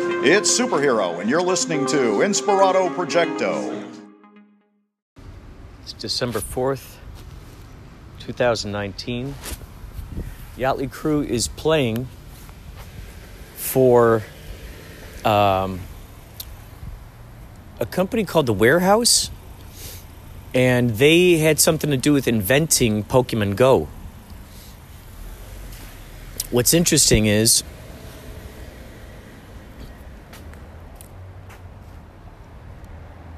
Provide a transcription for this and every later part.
It's Superhero, and you're listening to Inspirato Projecto. It's December 4th, 2019. Yachtley Crew is playing for um, a company called The Warehouse, and they had something to do with inventing Pokemon Go. What's interesting is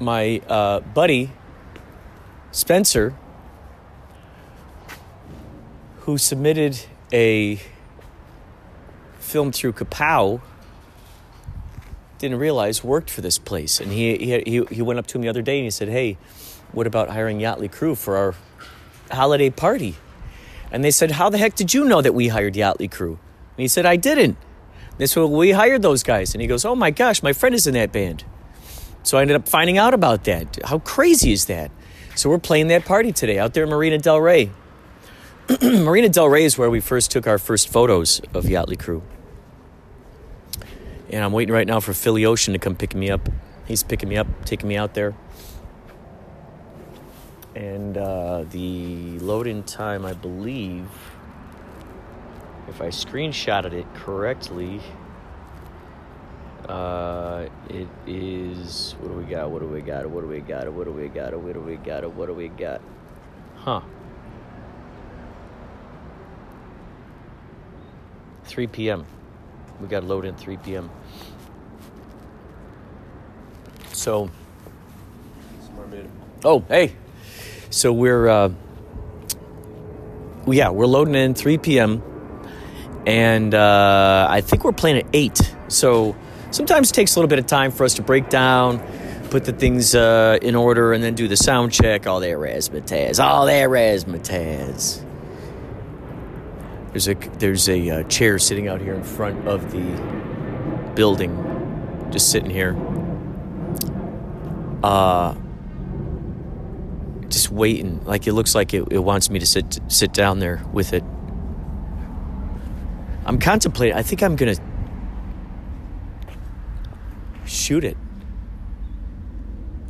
my uh, buddy Spencer, who submitted a film through Kapow, didn't realize worked for this place. And he, he, he went up to him the other day and he said, Hey, what about hiring Yachtley Crew for our holiday party? And they said, How the heck did you know that we hired Yachtley Crew? And he said, I didn't. They said, well, we hired those guys. And he goes, Oh my gosh, my friend is in that band. So I ended up finding out about that. How crazy is that? So we're playing that party today out there in Marina Del Rey. Marina Del Rey is where we first took our first photos of Yachtley Crew. And I'm waiting right now for Philly Ocean to come pick me up. He's picking me up, taking me out there. And uh, the load in time, I believe, if I screenshotted it correctly, uh, it is. What do we got? What do we got? What do we got? What do we got? What do we got? What do we got? Huh. 3 p.m. We got to load in 3 p.m. So. Oh, hey. So we're. Uh, yeah, we're loading in 3 p.m. And uh, I think we're playing at 8. So sometimes it takes a little bit of time for us to break down, put the things uh, in order, and then do the sound check. All that razzmatazz. All that razzmatazz. There's a there's a uh, chair sitting out here in front of the building, just sitting here. Uh, just waiting. Like it looks like it, it wants me to sit sit down there with it. I'm contemplating. I think I'm gonna shoot it.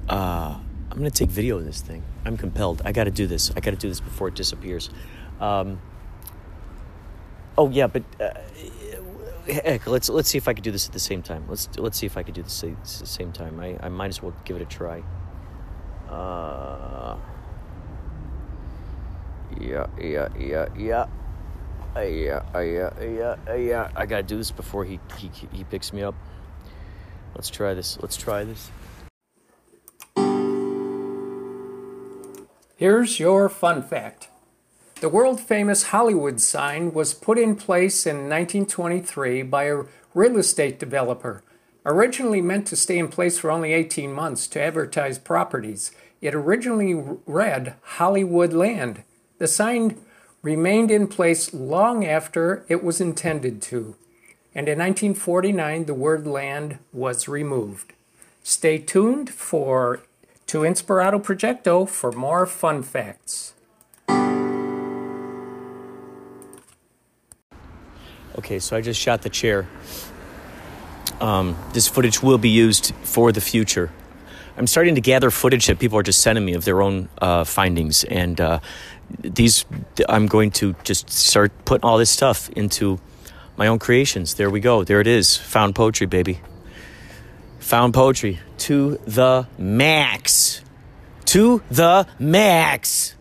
Uh, I'm gonna take video of this thing. I'm compelled. I got to do this. I got to do this before it disappears. Um, oh yeah, but uh, heck, let's let's see if I could do this at the same time. Let's let's see if I could do this at the same time. I, I might as well give it a try. Uh, yeah, yeah, yeah, yeah. Yeah, yeah, yeah, yeah. I gotta do this before he, he he picks me up. Let's try this. Let's try this. Here's your fun fact. The world famous Hollywood sign was put in place in 1923 by a real estate developer. Originally meant to stay in place for only 18 months to advertise properties, it originally read Hollywood Land. The sign remained in place long after it was intended to, and in 1949 the word land was removed. Stay tuned for to Inspirato Projecto for more fun facts. Okay, so I just shot the chair. Um, this footage will be used for the future. I'm starting to gather footage that people are just sending me of their own uh, findings, and uh, these I'm going to just start putting all this stuff into my own creations. There we go. There it is. Found poetry, baby. Found poetry to the max. To the max.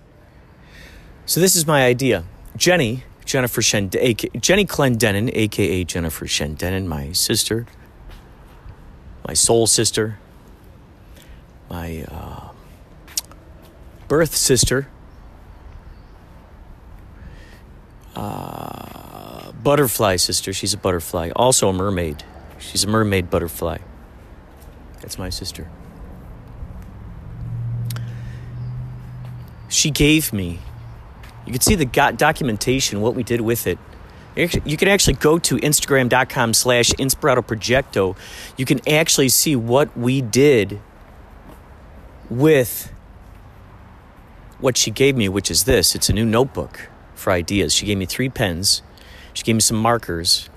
So this is my idea. Jenny, Jennifer Shen, Jenny Clendenin, aka Jennifer Shendenin, my sister, my soul sister, my uh, birth sister, uh, butterfly sister. She's a butterfly, also a mermaid. She's a mermaid butterfly. That's my sister. She gave me. You can see the documentation, what we did with it. You can actually go to Instagram.com slash Inspirato Projecto. You can actually see what we did with what she gave me, which is this it's a new notebook for ideas. She gave me three pens, she gave me some markers,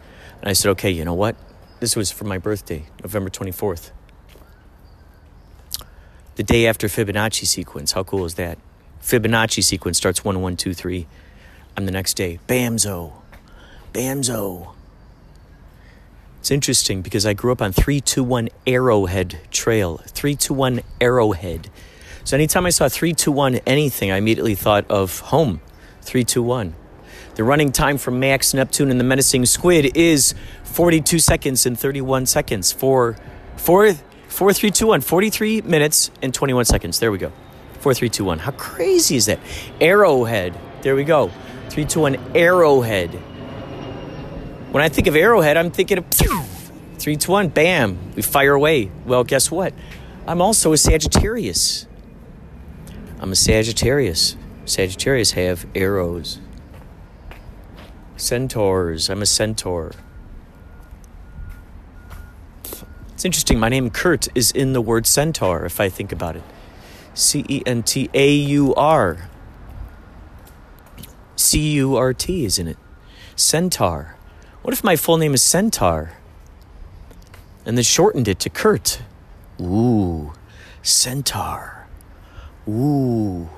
and I said, okay, you know what? This was for my birthday, November 24th. The day after Fibonacci sequence. How cool is that? Fibonacci sequence starts 1, 1, 2, 3. I'm the next day. Bamzo. Bamzo. It's interesting because I grew up on 321 Arrowhead Trail. 321 Arrowhead. So anytime I saw 321 anything, I immediately thought of home. 321. The running time for Max Neptune and the Menacing Squid is 42 seconds and 31 seconds. For 4, 4 3 2 1, 43 minutes and 21 seconds. There we go. 4 3 2 1. How crazy is that? Arrowhead. There we go. 3 2 1 Arrowhead. When I think of Arrowhead, I'm thinking of 3 2 1. Bam. We fire away. Well, guess what? I'm also a Sagittarius. I'm a Sagittarius. Sagittarius have arrows. Centaurs. I'm a centaur. It's interesting. My name Kurt is in the word centaur if I think about it. C E N T A U R. C U R T, isn't it? Centaur. What if my full name is Centaur? And then shortened it to Kurt. Ooh, Centaur. Ooh.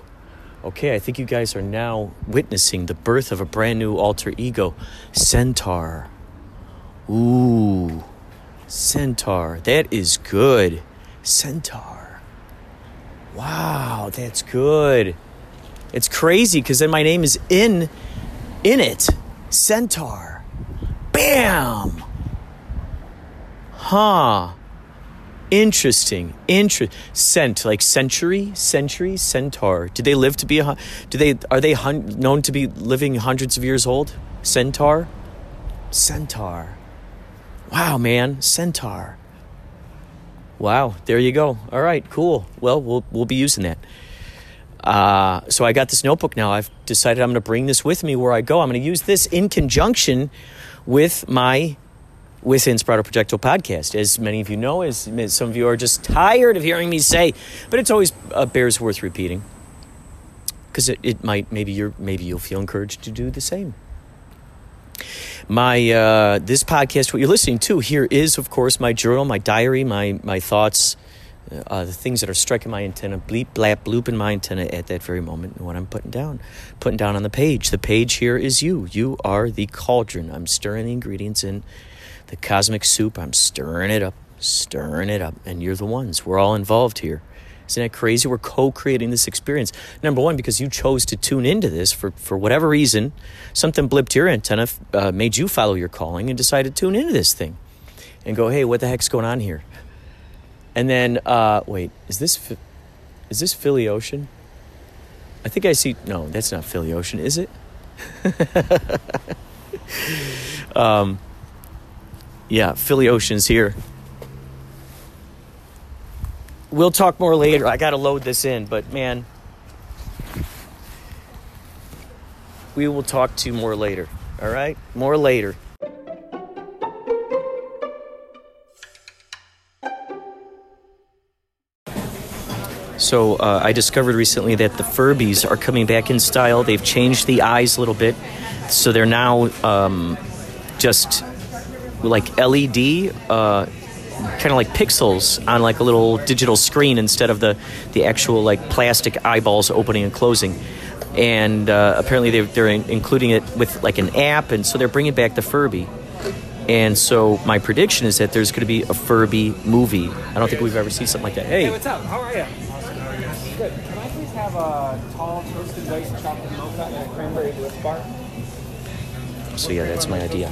Okay, I think you guys are now witnessing the birth of a brand new alter ego, Centaur. Ooh, Centaur. That is good. Centaur. Wow, that's good. It's crazy because then my name is in in it. Centaur. Bam. Huh. Interesting. Interest. Cent like century, century, centaur. Do they live to be a? Do they are they hun- known to be living hundreds of years old? Centaur. Centaur. Wow, man, centaur. Wow, there you go. All right, cool. Well, we'll we'll be using that. Uh, so I got this notebook now. I've decided I'm going to bring this with me where I go. I'm going to use this in conjunction with my with Inspirato Projecto podcast. As many of you know, as some of you are just tired of hearing me say, but it's always uh, bears worth repeating because it, it might maybe you're maybe you'll feel encouraged to do the same. My uh, this podcast, what you're listening to here, is of course my journal, my diary, my my thoughts, uh, the things that are striking my antenna, bleep, blap, bloop in my antenna at that very moment, and what I'm putting down, putting down on the page. The page here is you. You are the cauldron. I'm stirring the ingredients in the cosmic soup. I'm stirring it up, stirring it up, and you're the ones. We're all involved here. Isn't that crazy? We're co creating this experience. Number one, because you chose to tune into this for, for whatever reason, something blipped your antenna, uh, made you follow your calling, and decided to tune into this thing and go, hey, what the heck's going on here? And then, uh, wait, is this, is this Philly Ocean? I think I see, no, that's not Philly Ocean, is it? um, yeah, Philly Ocean's here. We'll talk more later. I got to load this in, but man, we will talk to more later. All right? More later. So uh, I discovered recently that the Furbies are coming back in style. They've changed the eyes a little bit, so they're now um, just like LED, uh, kind of like pixels on like a little digital screen instead of the the actual like plastic eyeballs opening and closing. And uh, apparently they're, they're in, including it with like an app, and so they're bringing back the Furby. And so my prediction is that there's going to be a Furby movie. I don't think we've ever seen something like that. Hey, Hey, what's up? How are you? Good. Can I please have a tall toasted white chocolate mocha and a cranberry bliss bar? So yeah, that's my idea.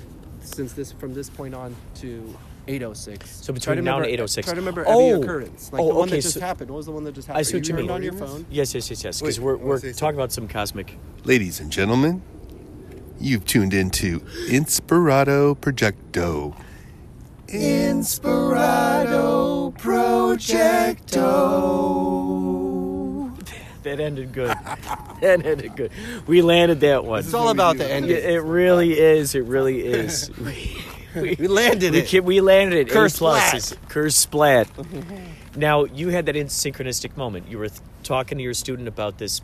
since this from this point on to 806. So between to now and remember- 806. Try to remember Oh. every occurrence. Like Oh, the one okay, that just so- happened. What was the one that just happened? I see what you turned mean. on your phone. Yes, yes, yes, yes. Because we're, we're say talking about some cosmic. Ladies and gentlemen, you've tuned into Inspirato Projecto. Inspirato Projecto. That ended good. that ended good. We landed that one. It's all about the It, ending. it really is. It really is. we, we, We landed we, it. we landed it. Curse A plus. splat. Curse splat. now you had that synchronistic moment. You were th- talking to your student about this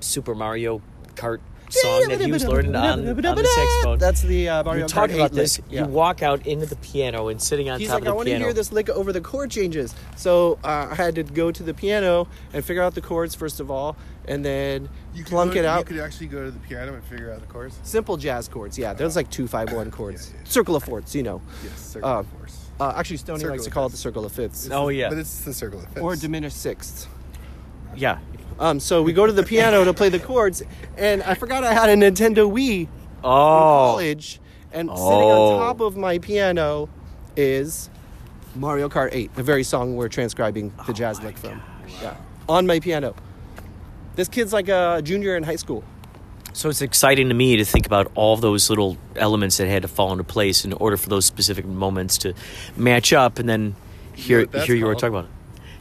Super Mario Kart song that he was learning on, on the saxophone. That's the uh, Mario You're Kart talking about this. lick. You walk out into the piano and sitting on He's top like, I of the want to hear this lick over the chord changes. So uh, I had to go to the piano and figure out the chords first of all, and then you plunk it out. You could actually go to the piano and figure out the chords. Simple jazz chords, yeah. There's like two five one chords. Circle of fourths, you know. Yes, circle Uh, of fourths. Uh, actually, Stoney Circle likes to of call it the circle of fifths Oh yeah, But it's the circle of fifths. or diminished sixths. yeah. Um, so we go to the piano to play the chords, and I forgot I had a Nintendo Wii in Oh, college, and sitting Oh. on top of my piano is Mario Kart 8, the very song we're transcribing the jazz lick from. Yeah, on my piano. This kid's like a junior in high school. So it's exciting to me to think about all those little elements that had to fall into place in order for those specific moments to match up, and then here, what that's here you were called? talking about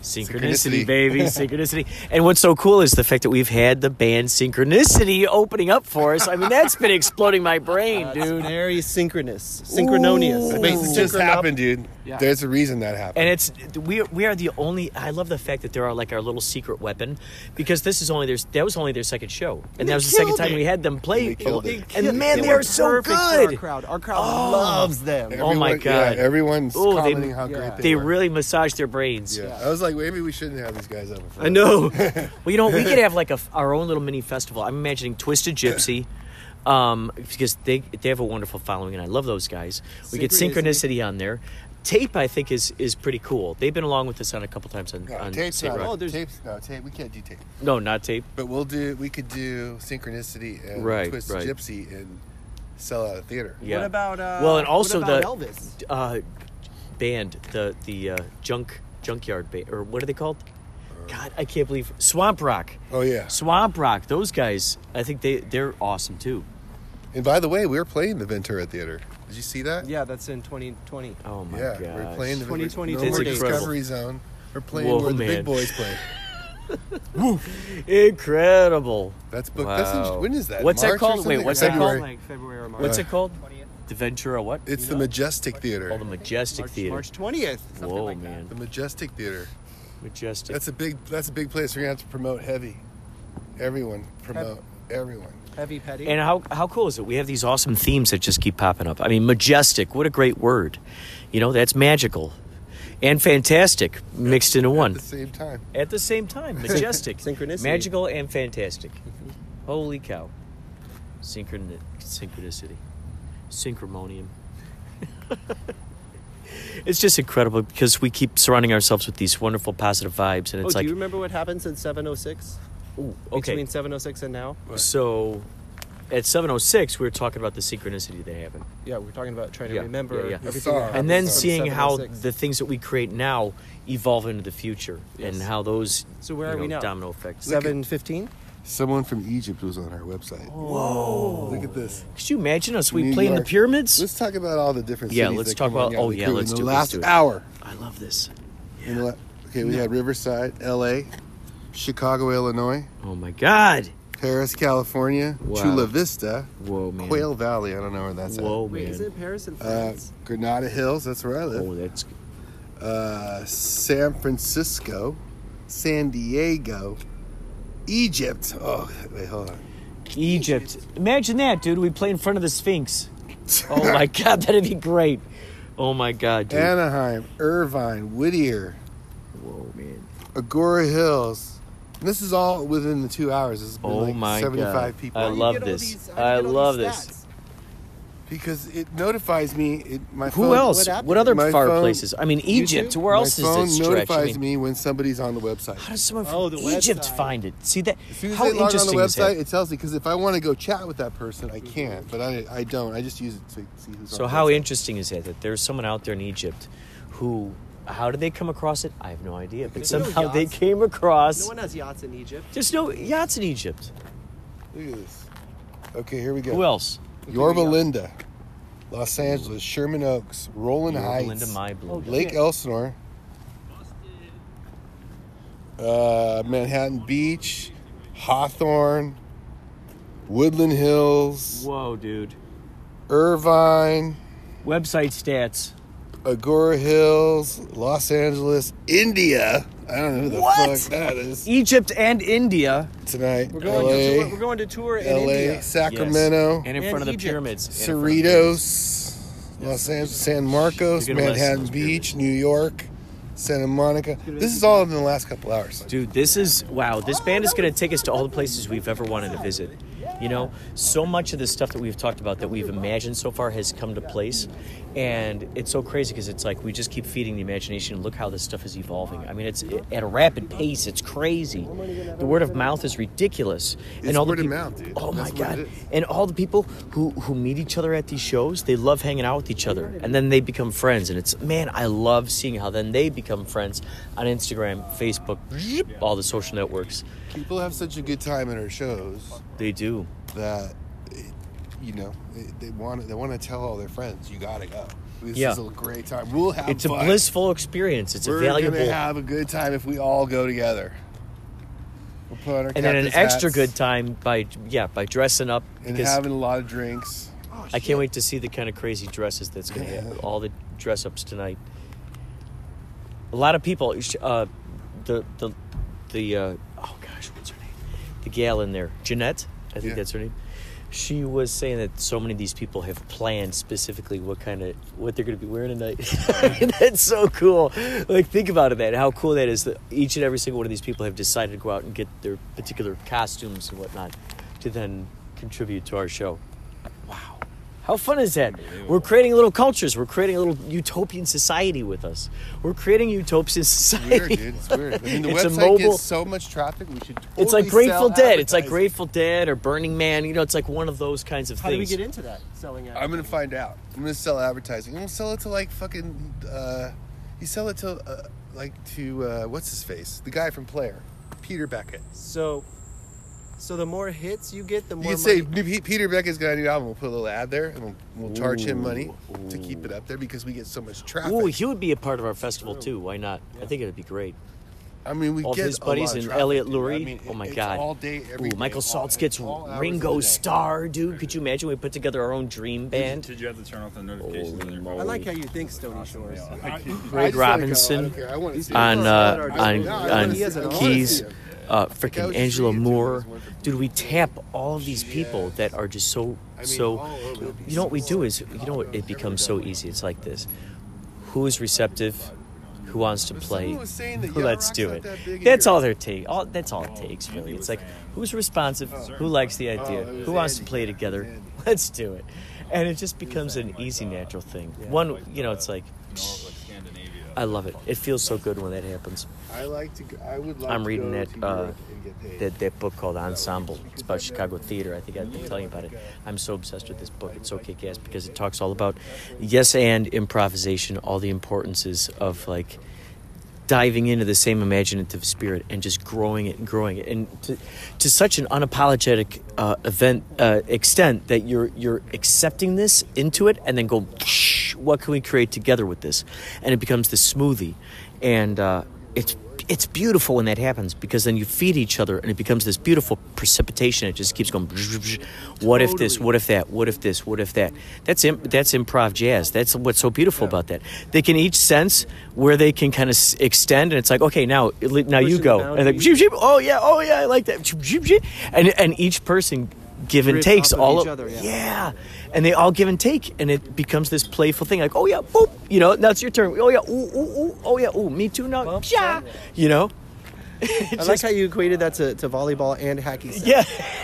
synchronicity, Synchronicity. baby, synchronicity. And what's so cool is the fact that we've had the band Synchronicity opening up for us. I mean, that's been exploding my brain, Dude, dude. very synchronous, synchrononious. Ooh. It Wait, it it just synchron up. happened, dude. Yeah. There's a reason that happened. And it's we we are the only. I love the fact that there are like our little secret weapon because this is only their that was only their second show, and that was the second time it. we had them play. They killed it. And man, They they were are so perfect good. Our crowd, our crowd oh. loves them. Oh my God. Yeah, everyone's Ooh, they- commenting how yeah. great they, They were. really massage their brains. Yeah. I was like, maybe we shouldn't have these guys up. I know. Well, you know, we could have like a, our own little mini festival. I'm imagining Twisted Gypsy, um, because they they have a wonderful following, and I love those guys. We get Synchronicity. synchronicity on there. Tape, I think, is is pretty cool. They've been along with us on a couple times on, No, on tape's State not. Oh, there's- tapes. No, tape. We can't do tape. No, not tape. But we'll do. We could do synchronicity and Right, twist right. gypsy and sell out a theater. Yeah. What about uh, well, and also what about the Elvis? uh, band, the the uh, junk junkyard band, or what are they called? God, I can't believe Swamp Rock. Oh yeah. Swamp Rock. Those guys, I think they they're awesome too. And by the way, we were playing the Ventura Theater. Did you see that? Yeah, that's in 2020. Oh my yeah, god. we're playing the 2020 no more incredible. Discovery Zone. We're playing Whoa, where the big boys play. Incredible. That's booked. That's in, Wow. when is that? What's that March or called? Wait, what's Or that called? February? Like February or March. What's it called? The Ventura what? It's You the? Majestic Theater. Oh, the Majestic March, Theater. March 20th. Whoa, man. The Majestic Theater. Majestic. That's a big. That's a big place. We're gonna have to promote heavy. Everyone promote. Everyone. Heavy petty. and how how cool is it? We have these awesome themes that just keep popping up. I mean, majestic. What a great word. You know, that's magical and fantastic mixed into one. At the same time. at the same time. Majestic, Synchronicity. magical, and fantastic. Holy cow! Synchron- synchronicity, synchromonium. it's just incredible because we keep surrounding ourselves with these wonderful positive vibes, and oh, it's do like, you remember what happened since 706? ooh, okay. Between 706 and now? So at 706, we were talking about the synchronicity that happened. Yeah, we're talking about trying to Yeah, remember yeah, yeah. everything. song. that And then seeing how the things that we create now evolve into the future and how those So where you are we now? domino effects. 715? Someone from Egypt was on our website. Whoa! Look at this. Could you imagine us? We New play in the York. pyramids? Let's talk about all the different Yeah, cities. let's that talk come on about- oh, Alley yeah, Crew let's in do the it, let's last do it. hour. I love this. In the la- okay, we had Riverside, L.A., Chicago, Illinois, Oh my God. Paris, California, Wow. Chula Vista, Whoa, man. Quail Valley. I don't know where that's at. Whoa, Wait, man. is it Paris and at. Uh, France? Granada Hills. That's where I live. oh, that's uh, San Francisco, San Diego, Egypt. Oh, wait, hold on. Egypt. Imagine that, dude. We play in front of the Sphinx. Oh my God, that'd be great. Oh my God, dude. Anaheim, Irvine, Whittier, Whoa, man. Agoura Hills, This is all within the two hours. It's been Oh like my 75 god! people. I you love get all this. these- how do you I get all love these this. stats? Because it notifies me. It, my Who phone, else? what app What is other My far phone- places? I mean, Egypt. Where My else is phone this stretch? I notifies mean, me when somebody's on the website. how does someone from Oh, the Egypt website. find it? See that? As soon as How I log on the interesting is website, that? it tells me because if I want to go chat with that person, I can, but I, I don't. I just use it to see who's So on the how website. interesting is that? That there's someone out there in Egypt who, how did they come across it? I have no idea. But There's no somehow they came across. No one has yachts in Egypt. There's no yachts in Egypt. Look at this. Okay, here we go. Who else? Yorba Linda, Los Angeles, Sherman Oaks, Rowland Yorba Heights, Linda, my blue. Lake Elsinore, uh, Manhattan Beach, Hawthorne, Woodland Hills, Whoa, dude. Irvine, Website stats. Agoura Hills, Los Angeles, India. I don't know who the What? fuck that is. Egypt and India. Tonight, We're going to LA, tour, we're going to tour in LA, India. Sacramento, Yes. And in And front of the Egypt. pyramids. And in front of the pyramids. Cerritos, Los Angeles, San Marcos, You're gonna let us Manhattan those Beach, New York, Santa Monica. This is all in the last couple hours. Dude, this is wow. This band is going to take us to all the places we've ever wanted to visit. You know, so much of the stuff that we've talked about that we've imagined so far has come to place, and it's so crazy because it's like we just keep feeding the imagination. and Look how this stuff is evolving. I mean, it's at a rapid pace. It's crazy. The word of mouth is ridiculous, It's all the word of mouth, dude. Oh my That's what god! And all the people who who meet each other at these shows, they love hanging out with each other, and then they become friends. And it's man, I love seeing how then they become friends on Instagram, Facebook, all the social networks. People have such a good time at our shows They do. that, you know, they, they want they want to tell all their friends, you gotta go. This Yeah. is a great time. We'll have It's a blissful experience. It's We're a valuable, gonna have a good time if we all go together. We'll put on our and then an captain's extra hats good time by yeah by dressing up and having a lot of drinks. I can't wait to see the kind of crazy dresses that's going to happen. All the dress ups tonight. A lot of people. Uh, the the the uh, oh gosh, what's her name? The gal in there, Jeanette. I think Yeah. that's her name. She was saying that so many of these people have planned specifically what kind of what they're going to be wearing tonight. that's so cool. Like think about it, that how cool that is. That each and every single one of these people have decided to go out and get their particular costumes and whatnot to then contribute to our show. Wow. How fun is that? We're creating little cultures. We're creating a little utopian society with us. We're creating utopian society. It's weird, dude. It's weird. I mean, the It's a website mobile- gets so much traffic. We should. Totally It's like Grateful sell Dead. It's like. Grateful Dead or Burning Man. You know, it's like one of those kinds of things. How do we get into that? Selling it. I'm gonna find out. I'm gonna sell advertising. I'm gonna sell it to like fucking. Uh, you sell it to uh, like to uh, what's his face? The guy from Player, Peter Beckett. So, so the more hits you get, the You more can say money. "P- Peter Beckett's got a new album. We'll put a little ad there, and we'll, we'll charge him money to keep it up there because we get so much traffic. Ooh, he would be a part of our festival too. Why not? I think it'd be great. I mean, we all get his a buddies lot of and traffic, Elliot dude. I Lurie. mean, oh my it's god! all day, every Ooh, day, Michael all- Saltz gets all hours of Ringo the. Starr, dude. Could you imagine we put together our own dream band? Did you have to turn off the notifications on your phone? I like how you think, Stony Shores. I Greg just. I Robinson. I on uh, on guys are- Yeah, I on wanna see it. I wanna keys. Uh, freaking Angela Moore, through this one dude. We tap all of these people that are just so so. all over the You know what we do is, you know what? It becomes so easy. It's like this: who is receptive, who wants to play, someone was saying that who let's do it. that big in That's all there take. All that's all it takes, really. It's like who's responsive, who likes the idea, who wants to play together. Let's do it, and it just becomes an easy, natural thing. One, you know, it's like I love it. It feels so good when that happens. I like to. go- I would like. I'm reading to uh, Europe and get paid. that that book called Ensemble. It's about Chicago theater. I think I've been telling you about it. I'm so obsessed with this book. It's so kick-ass because it talks all about yes and improvisation, all the importances of like diving into the same imaginative spirit and just growing it and growing it and to, to such an unapologetic uh, event uh, extent that you're you're accepting this into it and then go what can we create together with this and it becomes this smoothie and uh, it's it's beautiful when that happens because then you feed each other and it becomes this beautiful precipitation. It just keeps going what if this what if that what if this what if that? That's Im- that's improv jazz. That's what's so beautiful about that. They can each sense where they can kind of s- extend and it's like okay now now you go. and like oh yeah oh yeah I like that. And and each person give and takes all each of- other, yeah. yeah. And they all give and take and it becomes this playful thing like oh yeah boop you know now it's your turn. Oh yeah ooh ooh ooh oh yeah ooh me too now Bump, yeah you know I like how you equated that to, to volleyball and hacky sack.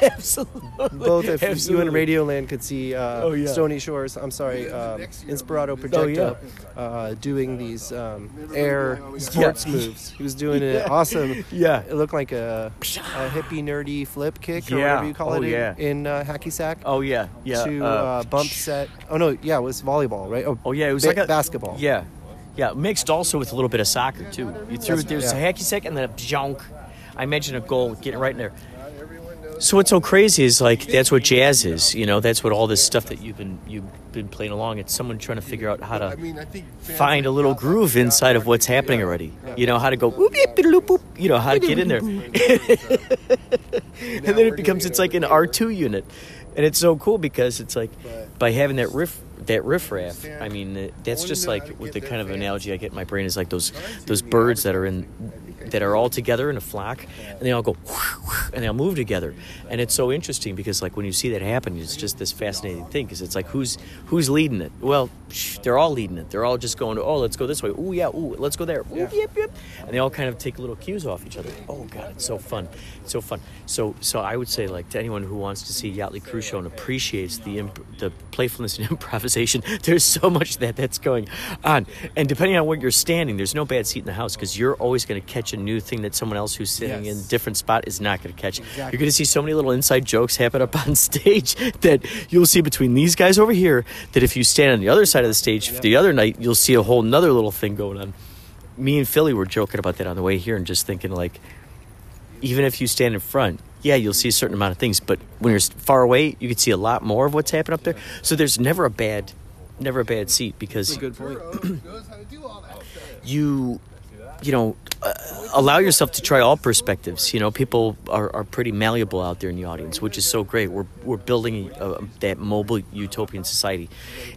Yeah, absolutely. Both, if you Absolutely. in Radioland could see uh, Oh, yeah. Stony Shores, I'm sorry, uh, Inspirato Projecto uh, doing these um, air sports moves. He was doing it awesome. Yeah. It looked like a, a hippie, nerdy flip kick or Yeah. whatever you call Oh, it in, yeah. in uh, hacky sack. Oh yeah, yeah. to uh, uh, bump set. Oh no, yeah, it was volleyball, right? Oh yeah, it was ba- like a basketball. Yeah, yeah, mixed also with a little bit of soccer too. You threw That's- there's yeah. a hacky sack and then a junk. I imagine a goal getting right in there. So what's so crazy is like that's what jazz is. You know, that's what all this stuff that you've been you've been playing along. It's someone trying to figure out how to I mean, I think fans find a little groove inside of what's happening already. You know how to go. whoop, yip, biddle, boop, You know how to get in there. and then it becomes it's like an R two unit, and it's so cool because it's like by having that riff that riff raff. I mean, that's just like with the kind of analogy I get in my brain is like those those birds that are in that are all together in a flock, and they all go and they all move together, and it's so interesting because like when you see that happen, it's just this fascinating thing because it's like who's who's leading it? Well, they're all leading it. They're all just going, oh, let's go this way. Oh yeah, ooh, let's go there. Ooh, yep, yep. And they all kind of take little cues off each other. Oh god, it's so fun, it's so fun. So so I would say like to anyone who wants to see Yachtly Cruise Show and appreciates the imp- the playfulness and improvisation, there's so much that that's going on. And depending on where you're standing, there's no bad seat in the house because you're always going to catch a new thing that someone else who's sitting in a different spot is not going to catch. You're going to see so many little inside jokes happen up on stage that you'll see between these guys over here that if you stand on the other side of the stage the other night, you'll see a whole nother little thing going on. Me and Philly were joking about that on the way here and just thinking like, even if you stand in front, yeah, you'll see a certain amount of things, but when you're far away, you can see a lot more of what's happening up there. So there's never a bad, never a bad seat because Good point. knows how to do all that stuff. you you know uh, allow yourself to try all perspectives. You know people are, are pretty malleable out there in the audience which is so great. We're, we're building that mobile utopian society.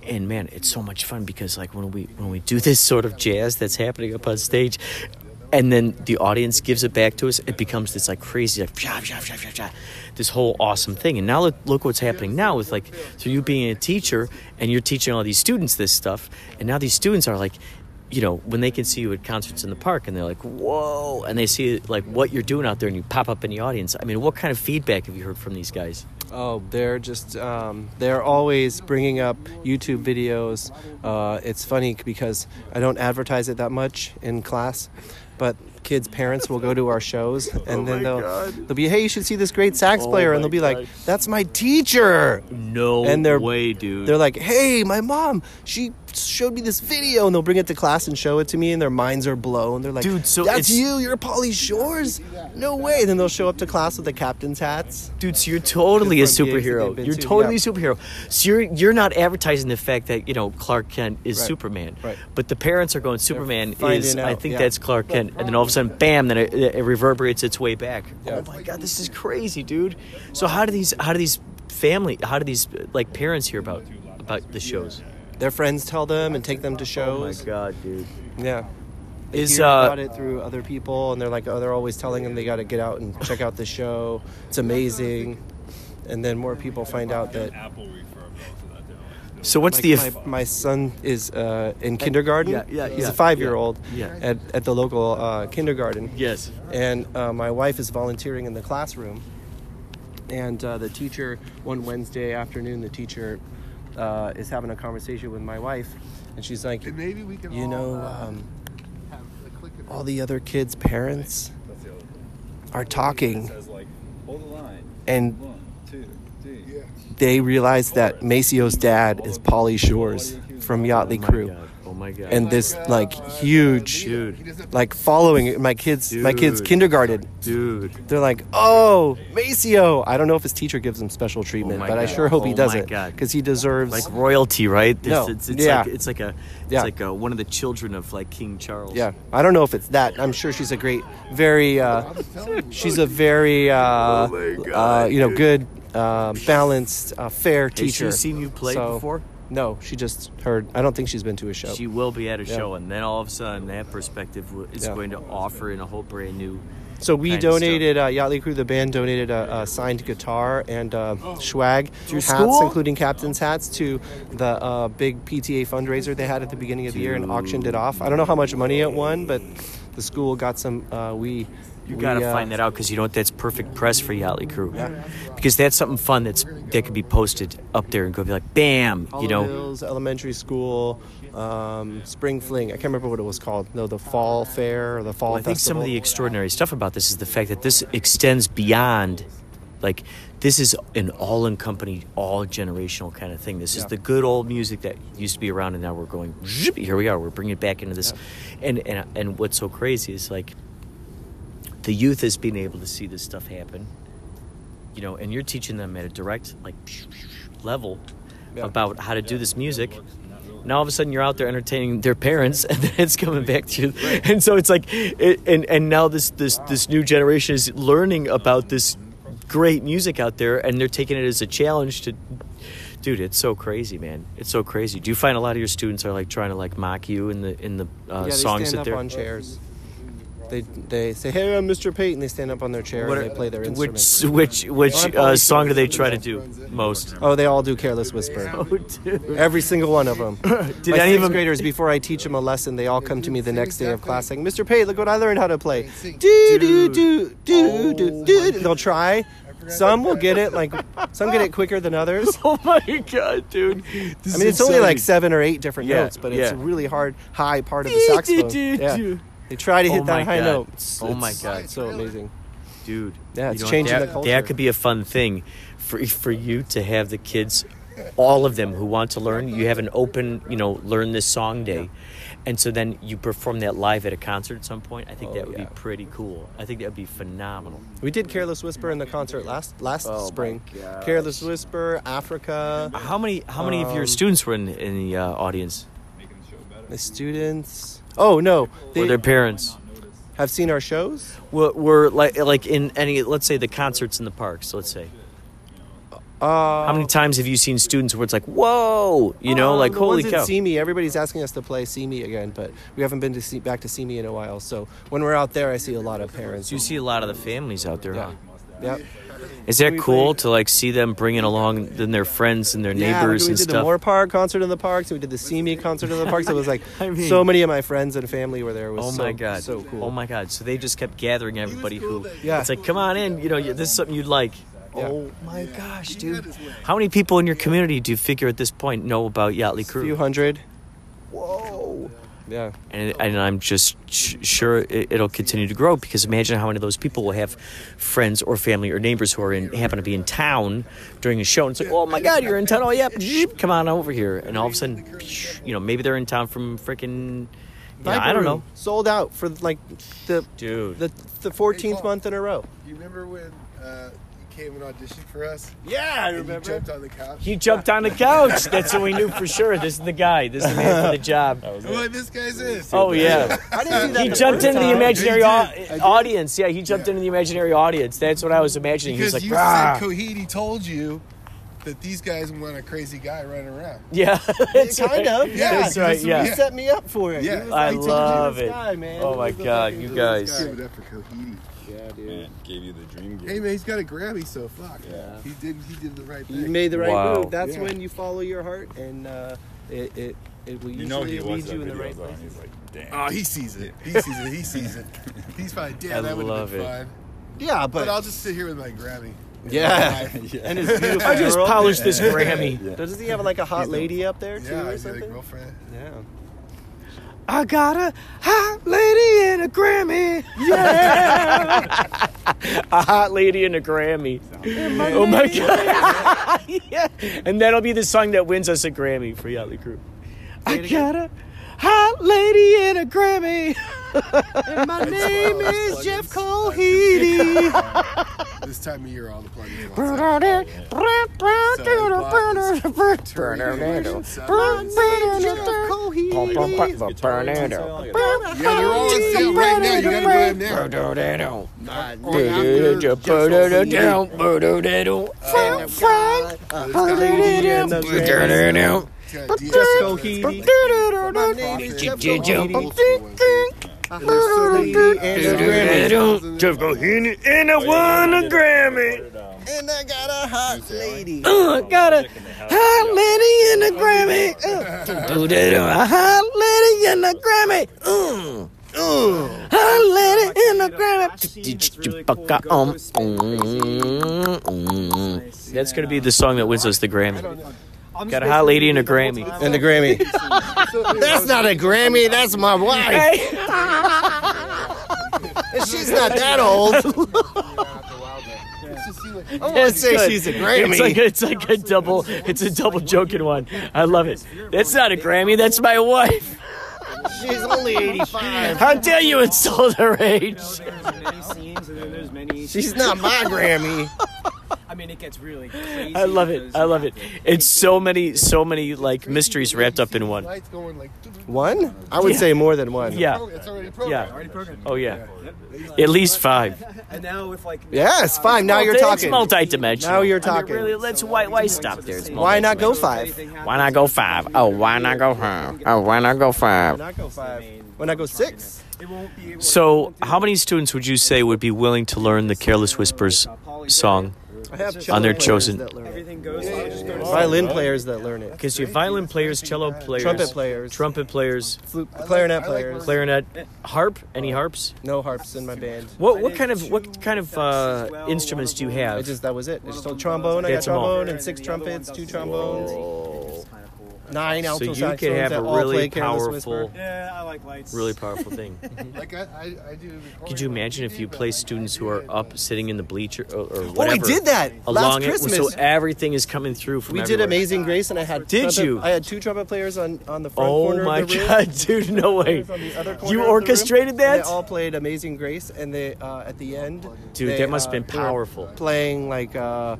And man it's so much fun because like when we when we do this sort of jazz that's happening up on stage and then the audience gives it back to us it becomes this like crazy like psha, psha, psha, psha, this whole awesome thing. And now look, look what's happening now with like through you being a teacher and you're teaching all these students this stuff and now these students are like you know, when they can see you at concerts in the park and they're like, whoa, and they see like what you're doing out there and you pop up in the audience. I mean, what kind of feedback have you heard from these guys? Oh, they're just um, they're always bringing up YouTube videos. Uh, it's funny because I don't advertise it that much in class, but kids' parents will go to our shows and then they'll they'll be, hey, you should see this great sax Oh player, and they'll be God. like, that's my teacher. No And they're- way, dude. They're like, hey, my mom, she showed me this video, and they'll bring it to class and show it to me, and their minds are blown. They're like, Dude, so that's you, you're Polly Shores? No way. Then they'll show up to class with the captain's hats. Dude, so you're totally a From gigs that superhero. You're to, totally yeah. a superhero. So you're you're not advertising the fact that you know Clark Kent is Right. Superman, Right. but the parents are going Superman is I think yeah. that's Clark Kent, and then all of a sudden, bam! Then it, it reverberates its way back. Yeah. Oh my God, this is crazy, dude. So how do these how do these family how do these like parents hear about about the shows? Their friends tell them and take them to shows. Oh my. God, dude. Yeah. They Is, hear uh, about it through other people, and they're like, oh, they're always telling them they got to get out and check out the show. It's amazing. And then more people find out that Apple refurb for that deal. So what's my, the my, eff- my son is uh, in kindergarten. yeah, yeah, He's a five-year-old yeah. at, at the local uh, kindergarten. yes? and uh, my wife is volunteering in the classroom. And uh, the teacher, one Wednesday afternoon, the teacher uh, is having a conversation with my wife, and she's like, And maybe we can "You all, know, uh, um, have a click all the other kids' parents the are talking, Says like, hold the line. and One, two, three. Yeah. they realize that Maceo's dad is Polly Shores from Yachtley Oh Crew." God. Oh my God. And this like huge, Dude. like following my kids, my kids' Dude. kindergarten. dude. They're like, oh, Maceo. I don't know if his teacher gives him special treatment, Oh my but I God. sure hope he Oh does my it God. because he deserves. like royalty, right? It's, No. it's, it's Yeah. like it's like a it's Yeah. like a, one of the children of like King Charles. yeah, I don't know if it's that. I'm sure she's a great, very. Uh, she's a very, uh, uh, you know, good, uh, balanced, uh, fair Has she teacher. seen you play So- before? No, she just heard. I don't think she's been to a show. She will be at a Yeah. show, and then all of a sudden, that perspective is Yeah. going to offer in a whole brand new. So we donated, uh, Yachtley Crew, the band donated a, a signed guitar and uh, swag hats, school? including captain's hats, to the uh, big PTA fundraiser they had at the beginning of the year and auctioned it off. I don't know how much money it won, but the school got some. Uh, we You gotta uh, find that out because you know what? That's perfect press for Yachtley Crew. Because that's something fun that's that could be posted up there and go be like, bam, you know. Hills Elementary School, um, Spring Fling. I can't remember what it was called. No, the Fall Fair or the Fall Well, I think some of the extraordinary stuff about this is the fact that this extends beyond, like, this is an all-encompassing, all-generational kind of thing. This is the good old music that used to be around, and now we're going. Here we are. We're bringing it back into this, and and and what's so crazy is like, the youth is being able to see this stuff happen, you know, and you're teaching them at a direct like level Yeah. about how to do this music. Now all of a sudden you're out there entertaining their parents, and then it's coming back to you. And so it's like, it, and and now this this this new generation is learning about this great music out there, and they're taking it as a challenge to. Dude, it's so crazy, man. It's so crazy. Do you find a lot of your students are like trying to like mock you in the in the uh, yeah, they songs stand that up they're on chairs. They they say, "Hey, I'm Mr. Payton." They stand up on their chair What and are- they play their which instrument. which which Oh, uh, song do they try to do most? Oh, they all do "Careless Whisper." Oh, dude. Every single one of them. Did My any of sixth them? graders, before I teach them a lesson, they all come to me the next day of class saying, "Mr. Pate, look what I learned how to play." Do do do do do do. They'll try. Some will get it like some get it quicker than others. Oh my god, dude! I mean, it's only like seven or eight different Yeah, notes, but it's yeah. a really hard high part of the saxophone. Yeah. They try to hit Oh that high God. note. It's- Oh my it's God. so amazing. dude. Yeah, it's know changing that, the culture. That could be a fun thing for for you to have the kids, all of them who want to learn. You have an open, you know, learn this song day, and so then you perform that live at a concert at some point. I think Oh, that would yeah. be pretty cool. I think that would be phenomenal. We did "Careless Whisper" in the concert last last Oh spring. "Careless Whisper," Africa. How many how many of your Um, students were in in the uh, audience? Making the show better. The students. Oh no, Or their parents? have seen our shows. Were, were like like in any let's say the concerts in the parks. Let's say Uh, how many times have you seen students where it's like whoa, you know, uh, like holy cow. Simi. Everybody's asking us to play See Me again, but we haven't been to see, back to Simi in a while. So when we're out there, I see a lot of parents. You see a lot of the families out there. Yeah. Huh? Yep. Is that cool to like see them bringing along then their friends and their neighbors Yeah, we and did the? Moore Park concert in the parks, and we did the Simi concert in the parks. It was like I mean- so many of my friends and family were there. It was oh so, my god! so cool. Oh my god! So they just kept gathering everybody who. Yeah. It's like, come on in. You know, this is something you'd like. Yeah. Oh my gosh, dude! How many people in your community do you figure at this point know about Yachtley Crew? A few hundred. Whoa. Yeah. And, and I'm just sh- sure it, it'll continue to grow because imagine how many of those people will have friends or family or neighbors who are in happen to be in town during a show. And it's like, oh my God, you're in town. Oh, yeah, come on over here. And all of a sudden, you know, maybe they're in town from freaking, yeah, I don't Room know. Sold out for like the Dude. the the 14th month in a row. You remember when uh, you came and auditioned for us? Yeah, I And you jumped on the couch. He jumped on the couch. That's what we knew for sure. This is the guy. This is the man for the job. I'm like, this guy's this. Oh yeah. I didn't do that He jumped into the imaginary au- did. I did. audience. Yeah, he jumped into the imaginary audience. That's what I was imagining. He was like, you "Rah." said Coheed told you that these guys want a crazy guy running around. yeah, that's kind right. of. Yeah, that's right. He Yeah, set me up for it. He Yeah. was I like, "Dude, love this it. Guy, man. Oh my God, you guys. guy. Give it up for Coheed. Yeah, dude. Man, gave you the dream gig. Hey man, he's got a Grammy, so fuck. Yeah. He did. He did the right You thing. made the right Wow. move. That's Yeah. when you follow your heart, and uh, it, it it will You usually know he lead you in the right place. he's like, damn. Oh, he sees it. He sees it. He sees it. He's fine. Damn, I that would love have been it. fun. Yeah, But but, I'll just sit here with my Grammy. yeah, Yeah. and his beautiful I just girl. polished this Grammy. Yeah. Doesn't he have like a hot lady up there too, Yeah, or I got a something? girlfriend. Yeah. I got a hot lady and a Grammy. Yeah, a hot lady and a Grammy. Oh my god! yeah, and that'll be the song that wins us a Grammy for Yachtley Crew. I got a hot lady and a Grammy. And my name is plugins. Jeff Colheedy. This time of year, all the plugins. want Yeah, And there's so many Colheedy and I won a Grammy. And I got a hot lady. Uh, I got a hot lady and a Grammy. Uh, a hot lady and a Grammy. Uh, uh, hot lady and a Grammy. That's gonna be the song that wins us the Grammy. Got a hot lady and a Grammy. And the Grammy. that's not a Grammy. That's my wife. She's not that old. I want to say good. she's a Grammy. It's like it's like a double. It's a double joking one. I love it. That's not a Grammy. That's my wife. She's only 85. How dare you insult her age? There's many scenes and then there's many. She's not my Grammy. I mean, it gets really crazy. I love it. I love it. It's so many, so many like mysteries wrapped up in one. Lights going like. One? I would Yeah. say more than one. Yeah, It's already programmed. yeah. Oh yeah. At least five. And now with like. Yes, fine. Now you're It's talking. multi-dimensional. Now you're I mean, talking. really, let's why why stop there? It's Why not go five? Why not go five? Oh, why not go five? Oh, why not go five? Why not go five? Why not go six? It won't be able So, how many students would you say would be willing to learn the Careless Whispers song? On their chosen- that learn it. Everything goes. so I'll just go to Violin players that learn it. Because you have violin players, cello players, Trumpet players. trumpet players, Flute, clarinet players. clarinet, harp. Any harps? No harps in my band. What what kind of what kind of uh, instruments do you I have? just that was it. It's still trombone. I got That's trombone and six trumpets, two trombones, nine So alto you could have a all really play Careless powerful, Whisper. Yeah, I like lights. really powerful thing. Like I, I, I do. Could you imagine if you play students who are up sitting in the bleacher or, or Oh, whatever? we did that along last it, Christmas. so everything is coming through from we did. Amazing Grace, and I had Did trumpet- you? I had two trumpet players on on the front Oh corner my of the room. god, dude! No way. On the other corner You of room, orchestrated that? They all played Amazing Grace, and they uh, at the end, Dude, they, that must have uh, been powerful. Playing like uh,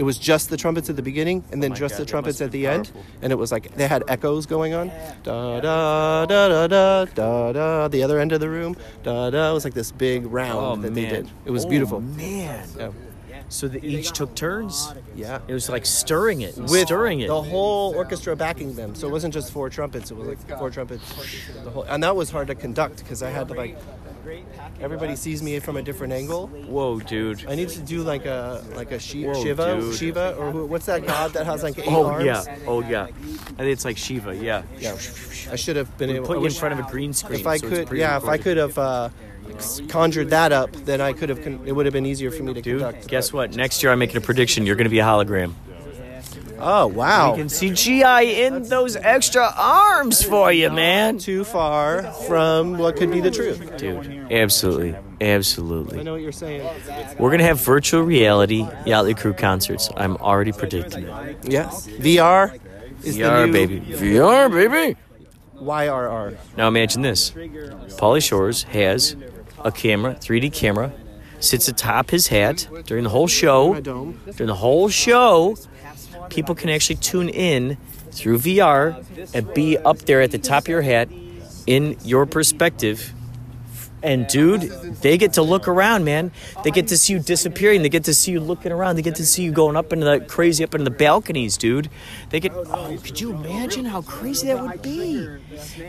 it was just the trumpets at the beginning, and then Oh just God, the trumpets at the been end, and it was like they had echoes going on. Da da da da da da da. The other end of the room, da da. It was like this big round Oh that man, they did. It was Oh, beautiful. man. Yeah. So they each took turns. Yeah. It was like stirring it, and With stirring it. the whole orchestra backing them, so it wasn't just four trumpets. It was like four trumpets, the whole, and that was hard to conduct because I had to like. Everybody sees me from a different angle. Whoa, dude. I need to do like a like a shi- Whoa, Shiva, dude. Shiva, or who, what's that god that has like eight Oh arms? yeah. Oh yeah. I think it's like Shiva. Yeah. Yeah. I should have been We able. put I you in wish- front of a green screen. If I so it's could, yeah, if I pre-recorded. could have uh, conjured that up, then I could have. Con- it would have been easier for me to Dude, conduct. guess what? Next year I'm making a prediction. You're going to be a hologram. Oh wow! We can CGI in those extra arms for you, man. Too far from what could be the truth. Dude, absolutely, Absolutely. I know what you're saying. We're gonna have virtual reality Yachtley Crew concerts. I'm already predicting it. Yes, VR is the VR, new baby. VR, baby. YRR. Now imagine this: Pauly Shores has a camera, 3D camera, sits atop his hat during the whole show. During the whole show, people can actually tune in through VR and be up there at the top of your hat in your perspective. And dude, they get to look around, man. They get to see you disappearing. They get to see you looking around. They get to see you going up into the crazy up into the balconies, dude. They get. Oh, could you imagine how crazy that would be?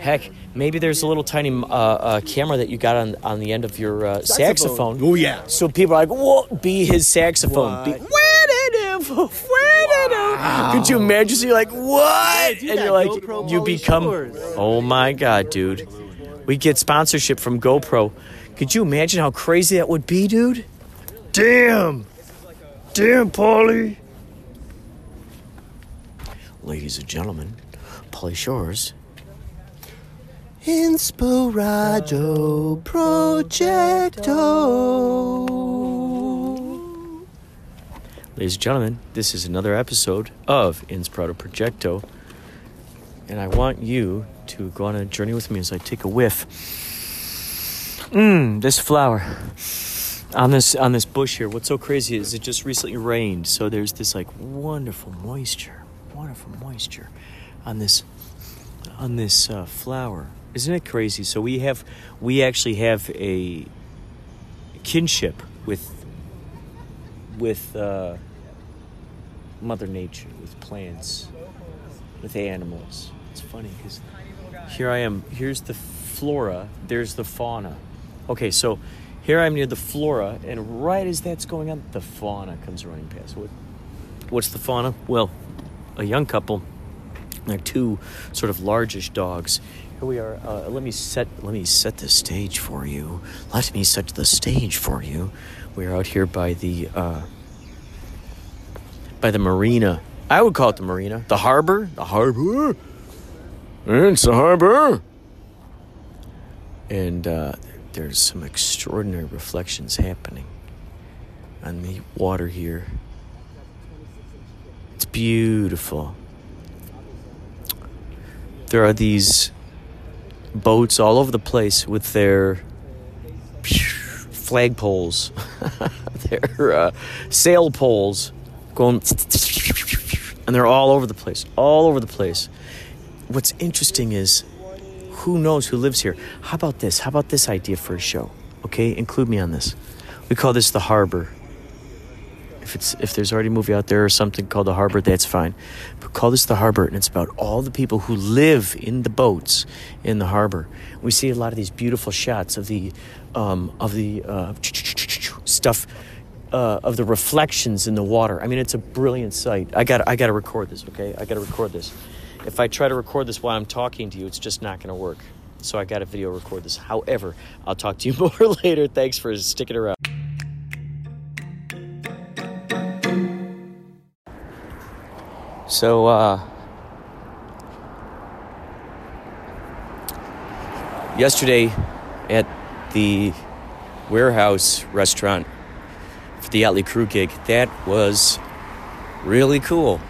Heck, maybe there's a little tiny uh, uh, camera that you got on on the end of your uh, saxophone. Oh yeah. So people are like, "Whoa!" Be his saxophone. Be, What? where did it? Where did it? Could you imagine? So you're like, "What?" do and you're like, GoPro you become. Shores. Oh my god, dude! We get sponsorship from GoPro. Could you imagine how crazy that would be, dude? Damn! Damn, Paulie! Ladies and gentlemen, Pauly Shores. Inspirato Projecto. Ladies and gentlemen, this is another episode of Inspirato Projecto. And I want you to go on a journey with me as I take a whiff. Mmm, this flower. On this on this bush here, what's so crazy is it just recently rained, so there's this like wonderful moisture, wonderful moisture on this on this uh, flower. Isn't it crazy? So we have we actually have a kinship with with uh, Mother Nature, with plants, with animals. It's funny because here I am. Here's the flora. There's the fauna. Okay, so here I'm near the flora, and right as that's going on, the fauna comes running past. What? What's the fauna? Well, a young couple. They're two sort of largish dogs here we are. Uh, let me set. Let me set the stage for you. Let me set the stage for you. We're out here by the uh, by the marina. I would call it the marina. The harbor. The harbor. It's the harbor. And uh, there's some extraordinary reflections happening on the water here. It's beautiful. There are these boats all over the place with their flagpoles, their uh, sail poles going, and they're all over the place, all over the place. What's interesting is who knows who lives here. How about this? How about this idea for a show? Okay, include me on this. We call this the harbor. If it's if there's already a movie out there or something called the harbor, that's fine. Call this the harbor, and it's about all the people who live in the boats in the harbor. We see a lot of these beautiful shots of the um, of the uh, stuff. Uh, of the reflections in the water. I mean, it's a brilliant sight. I got I got to record this. Okay, I got to record this. If I try to record this while I'm talking to you, it's just not going to work. So I got to video record this. However, I'll talk to you more later. Thanks for sticking around. So, uh, yesterday at the warehouse restaurant for the Yachtley Crew gig, that was really cool.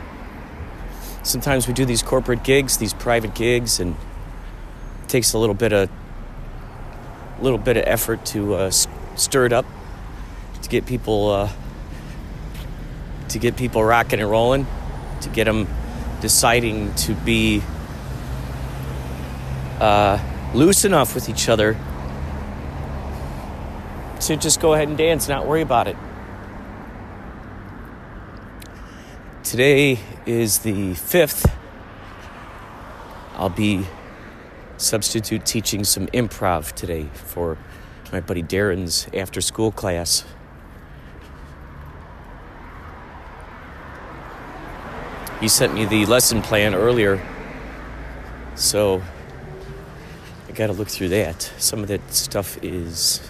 Sometimes we do these corporate gigs, these private gigs, and it takes a little bit of a little bit of effort to uh, stir it up to get people uh, to get people rocking and rolling to get them deciding to be uh, loose enough with each other to just go ahead and dance, not worry about it. Today is the 5th. I'll be substitute teaching some improv today for my buddy Darren's after school class. He sent me the lesson plan earlier, so I got to look through that. Some of that stuff is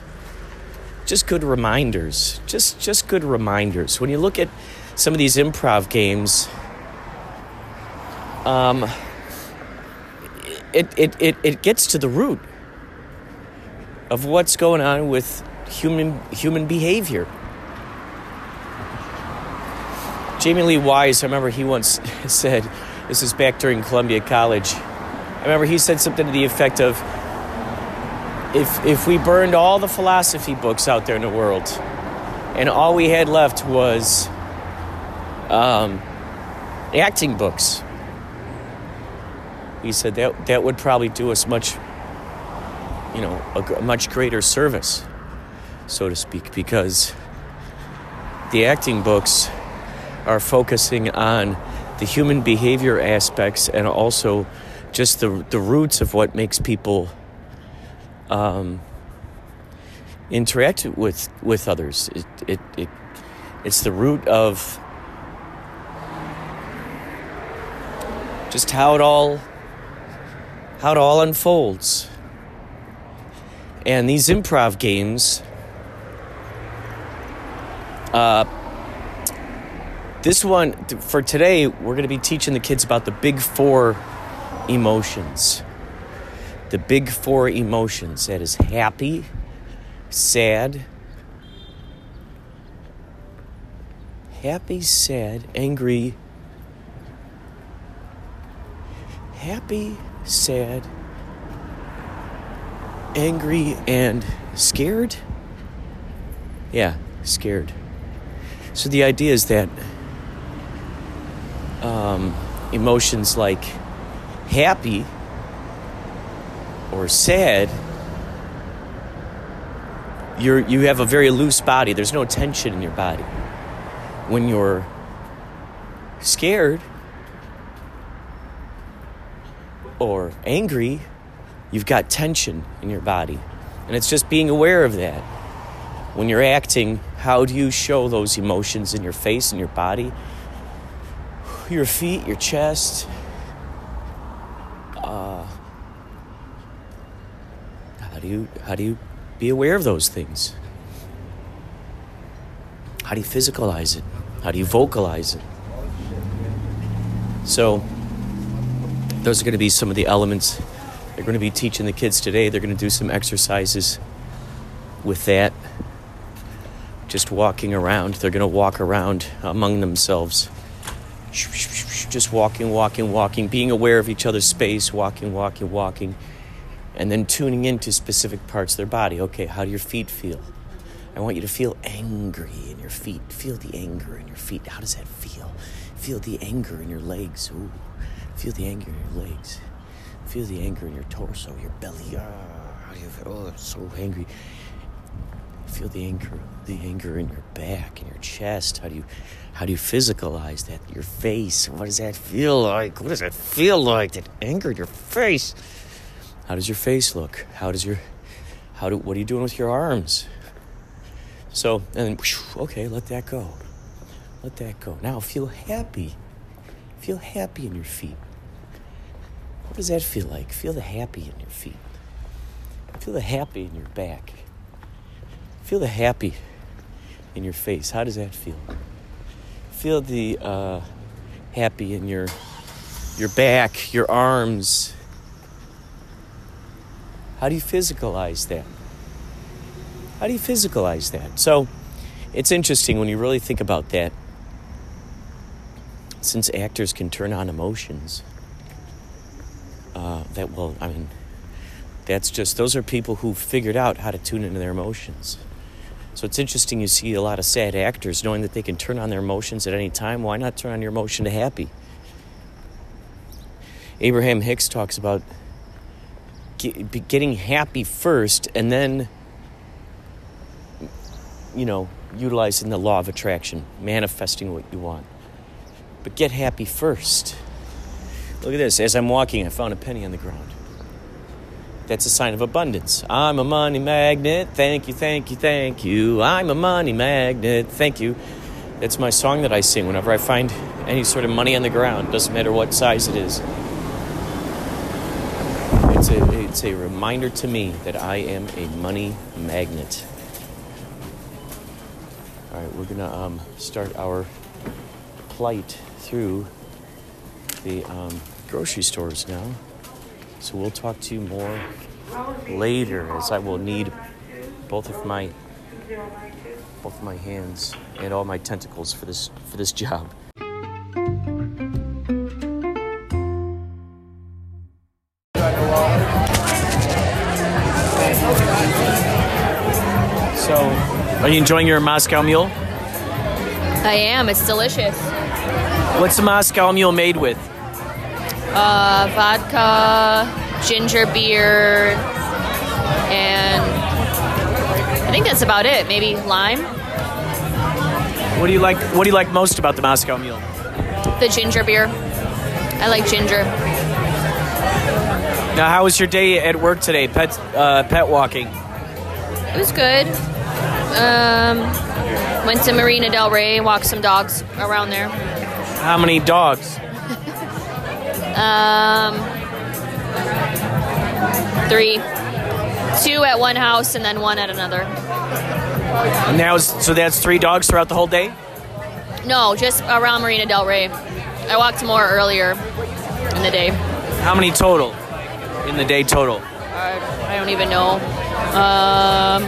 just good reminders. Just just good reminders. When you look at some of these improv games, um, it, it, it, it gets to the root of what's going on with human human behavior. Jamie Lee Wise, I remember he once said, this is back during Columbia College. I remember he said something to the effect of, if if we burned all the philosophy books out there in the world, and all we had left was um, acting books, he said that that would probably do us much, you know, a, a much greater service, so to speak, because the acting books are focusing on the human behavior aspects and also just the the roots of what makes people um, interact with with others. It, it it it's the root of just how it all how it all unfolds. And these improv games, uh, this one for today, we're going to be teaching the kids about the big four emotions. The big four emotions that is happy, sad, happy, sad, angry, happy, sad, angry, and scared. Yeah, scared. So the idea is that um, emotions like happy or sad, you're, you have a very loose body. There's no tension in your body. When you're scared or angry, you've got tension in your body. And it's just being aware of that. When you're acting, how do you show those emotions in your face and your body? Your feet, your chest, uh, how do you how do you be aware of those things? How do you physicalize it? How do you vocalize it? So those are going to be some of the elements they're going to be teaching the kids today. They're going to do some exercises with that. Just walking around. They're going to walk around among themselves. Just walking, walking, walking, being aware of each other's space, walking, walking, walking, and then tuning into specific parts of their body. Okay, how do your feet feel? I want you to feel angry in your feet. Feel the anger in your feet. How does that feel? Feel the anger in your legs. Ooh. Feel the anger in your legs. Feel the anger in your torso, your belly. Do you feel? Oh, so angry. Feel the anger, the anger in your back, in your chest. How do you, how do you physicalize that? Your face. What does that feel like? What does that feel like? That anger in your face. How does your face look? How does your, how do, what are you doing with your arms? So, and then, okay, let that go. Let that go. Now feel happy. Feel happy in your feet. What does that feel like? Feel the happy in your feet. Feel the happy in your back. Feel the happy in your face. How does that feel? Feel the uh, happy in your your back, your arms. How do you physicalize that? How do you physicalize that? So, it's interesting when you really think about that. Since actors can turn on emotions, uh, that will, I mean, that's just, those are people who figured out how to tune into their emotions. So it's interesting you see a lot of sad actors knowing that they can turn on their emotions at any time. Why not turn on your emotion to happy? Abraham Hicks talks about getting happy first and then, you know, utilizing the law of attraction, manifesting what you want. But get happy first. Look at this. As I'm walking, I found a penny on the ground. That's a sign of abundance. I'm a money magnet. Thank you, thank you, thank you. I'm a money magnet. Thank you. That's my song that I sing whenever I find any sort of money on the ground. Doesn't matter what size it is. It's a, it's a reminder to me that I am a money magnet. All right, we're gonna um, start our plight through the um, grocery stores now. So we'll talk to you more later as I will need both of my both of my hands and all my tentacles for this for this job. So, are you enjoying your Moscow Mule? I am. It's delicious. What's the Moscow Mule made with? Uh, vodka, ginger beer, and I think that's about it. Maybe lime. What do you like? What do you like most about the Moscow Mule? The ginger beer. I like ginger. Now, how was your day at work today? Pet uh, pet walking. It was good. Um, went to Marina Del Rey, walked some dogs around there. How many dogs? Um, three, two at one house and then one at another. And that was so that's three dogs throughout the whole day. No, just around Marina Del Rey. I walked more earlier in the day. How many total in the day total? I, I don't even know. Um,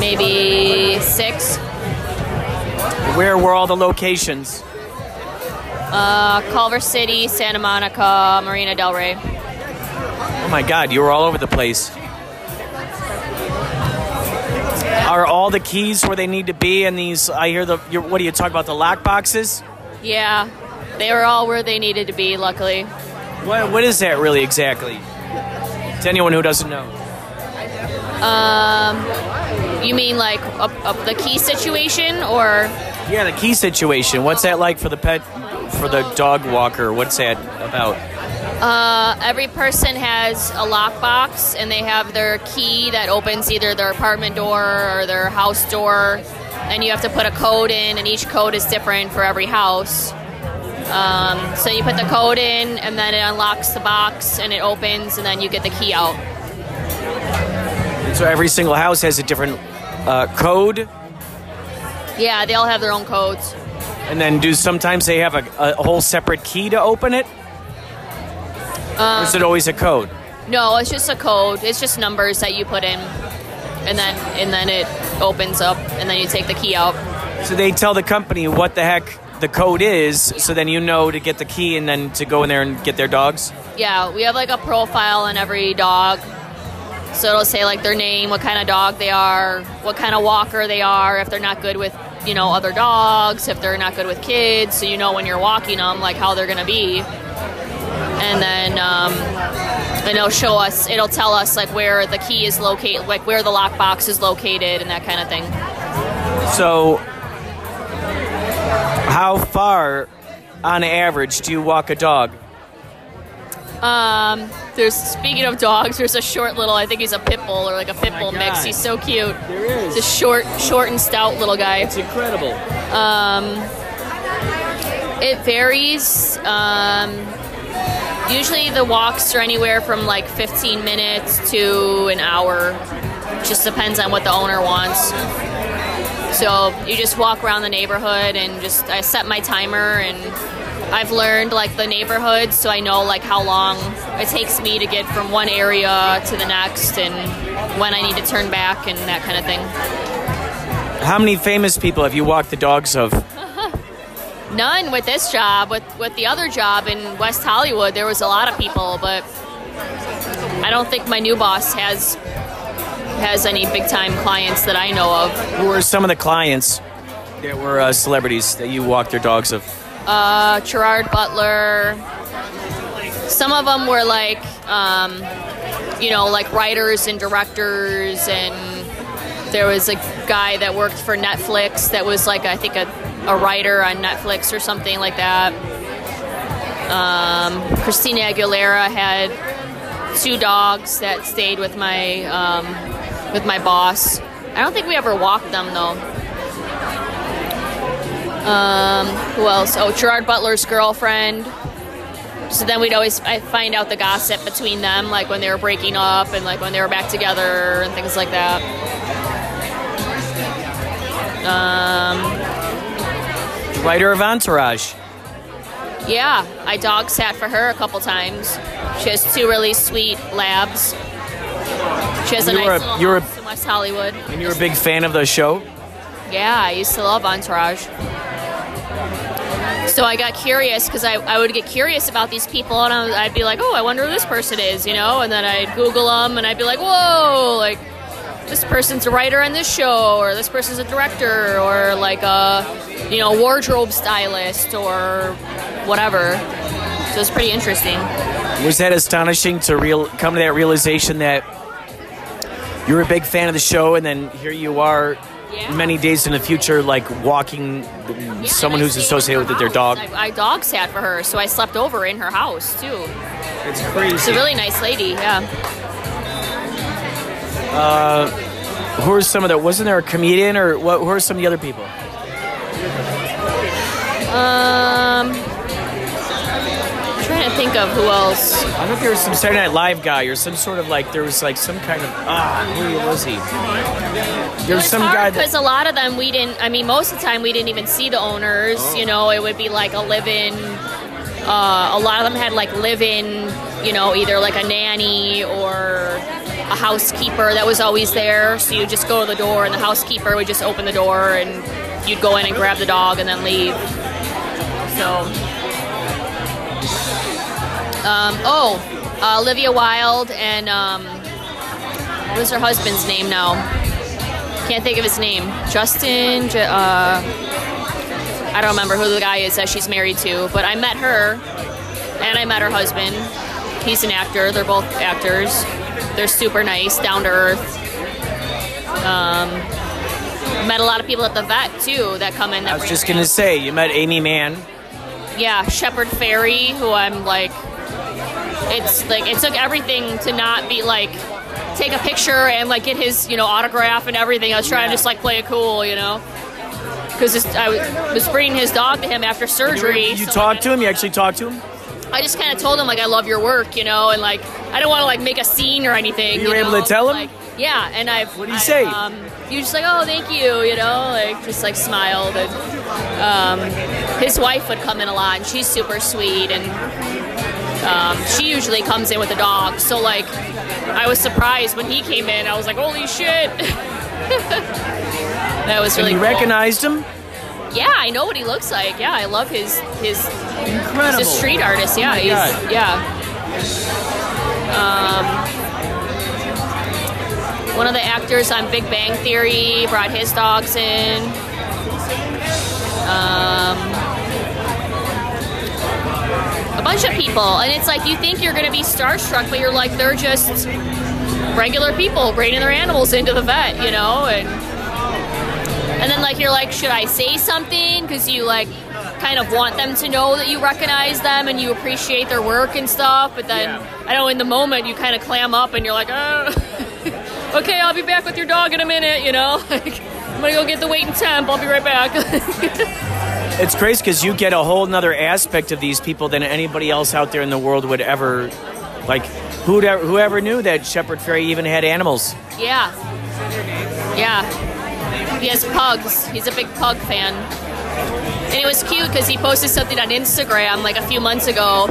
maybe six. Where were all the locations? Uh, Culver City, Santa Monica, Marina Del Rey. Oh my God, you were all over the place. Are all the keys where they need to be? And these, I hear the. You're, what do you talk about? The lock boxes? Yeah, they were all where they needed to be. Luckily. What, what is that really exactly? To anyone who doesn't know. Um, you mean like up, up the key situation, or Yeah, the key situation. What's that like for the pet, for the dog walker? What's that about? uh, every person has a lockbox and they have their key that opens either their apartment door or their house door, and you have to put a code in, and each code is different for every house. Um, so you put the code in, and then it unlocks the box, and it opens, and then you get the key out. So every single house has a different uh, code, Yeah, they all have their own codes. And then do sometimes they have a, a whole separate key to open it? or is it always a code? No, it's just a code. It's just numbers that you put in, and then and then it opens up, and then you take the key out. So they tell the company what the heck the code is, so then you know to get the key and then to go in there and get their dogs. Yeah, we have like a profile on every dog. So it'll say like their name, what kind of dog they are, what kind of walker they are, if they're not good with, you know, other dogs, if they're not good with kids, so you know when you're walking them, like how they're gonna be. And then, um, and it'll show us, it'll tell us like where the key is located, like where the lockbox is located, and that kind of thing. So, how far, on average, do you walk a dog? Um, there's speaking of dogs, there's a short little, I think he's a pit bull or like a pit bull mix. He's so cute. There is. He's a short, short and stout little guy. It's incredible. Um, It varies. Um, usually the walks are anywhere from like 15 minutes to an hour. Just depends on what the owner wants. So you just walk around the neighborhood and just I set my timer and I've learned like the neighborhood so I know like how long it takes me to get from one area to the next and when I need to turn back and that kind of thing. How many famous people have you walked the dogs of? None with this job. With with the other job in West Hollywood, there was a lot of people, but I don't think my new boss has has any big time clients that I know of. Who were some of the clients that were uh, celebrities that you walked their dogs of? Uh, Gerard Butler. Some of them were like, um, you know, like writers and directors, and there was a guy that worked for Netflix that was like I think a, a writer on Netflix or something like that. Um, Christina Aguilera had two dogs that stayed with my um, with my boss. I don't think we ever walked them though. Um, who else? Oh, Gerard Butler's girlfriend. So then we'd always I find out the gossip between them, like when they were breaking up and like when they were back together and things like that. Um, Writer of Entourage. yeah, I dog sat for her a couple times. She has two really sweet labs. She has a You nice a- little you were a- in West Hollywood. And you're a big fan of the show? Yeah, I used to love Entourage. So I got curious because I, I would get curious about these people and I I'd be like, oh, I wonder who this person is, you know? And then I'd Google them and I'd be like, whoa, like this person's a writer on this show or this person's a director or like a, you know, wardrobe stylist or whatever. So it's pretty interesting. Was that astonishing to real come to that realization that you're a big fan of the show, and then here you are, Yeah. many days in the future, like walking Yeah, someone who's associated with it, their dog? I, I dog sat for her, so I slept over in her house too. It's She's crazy. a really nice lady, yeah. Who are some of the? Wasn't there a comedian or what? Who are some of the other people? Um, trying to think of who else. I don't think there was some Saturday Night Live guy or some sort of like there was like some kind of ah who was he? There was some guy that because a lot of them we didn't. I mean, most of the time we didn't even see the owners. Oh. You know, it would be like a live-in. Uh, a lot of them had like live-in. You know, either like a nanny or a housekeeper that was always there. So you just go to the door, and the housekeeper would just open the door, and you'd go in and grab the dog and then leave. So. Um, oh, uh, Olivia Wilde and um, what's her husband's name now? Can't think of his name. Justin. Uh, I don't remember who the guy is that she's married to, but I met her, and I met her husband. He's an actor. They're both actors. They're super nice, down to earth. Um, met a lot of people at the vet too that come in. That I was just gonna animals. say you met Amy Mann. Yeah, Shepard Fairey, who I'm like, it's like it took everything to not be like take a picture and like get his you know autograph and everything. I was trying to just like play it cool, you know. because I was- bringing his dog to him after surgery. You so talked to him? You actually talked to him? I just kind of told him like I love your work, you know, and like I don't want to like make a scene or anything. You were able know? to tell him? Like, yeah, and I've. What did he say? Um, he was just like, oh, thank you, you know, like just like smiled. And um, his wife would come in a lot, and she's super sweet, and um, she usually comes in with a dog. So like, I was surprised when he came in. I was like, holy shit. that was And really you cool. recognized him? Yeah, I know what he looks like. Yeah, I love his his. Incredible. He's a street artist. Yeah, Oh he's God. yeah. Um, one of the actors on Big Bang Theory brought his dogs in. Um, a bunch of people, and it's like you think you're gonna be starstruck, but you're like they're just regular people bringing their animals into the vet, you know, and and then like you're like, should I say something? Because you like kind of want them to know that you recognize them and you appreciate their work and stuff. But then I know in the moment you kind of clam up and you're like, oh, okay, I'll be back with your dog in a minute. You know, like I'm gonna go get the weight and temp. I'll be right back. It's crazy because you get a whole nother aspect of these people than anybody else out there in the world would ever. Like, who'd ever, whoever knew that Shepard Fairey even had animals? yeah, yeah. He has pugs. He's a big pug fan. And it was cute because he posted something on Instagram like a few months ago.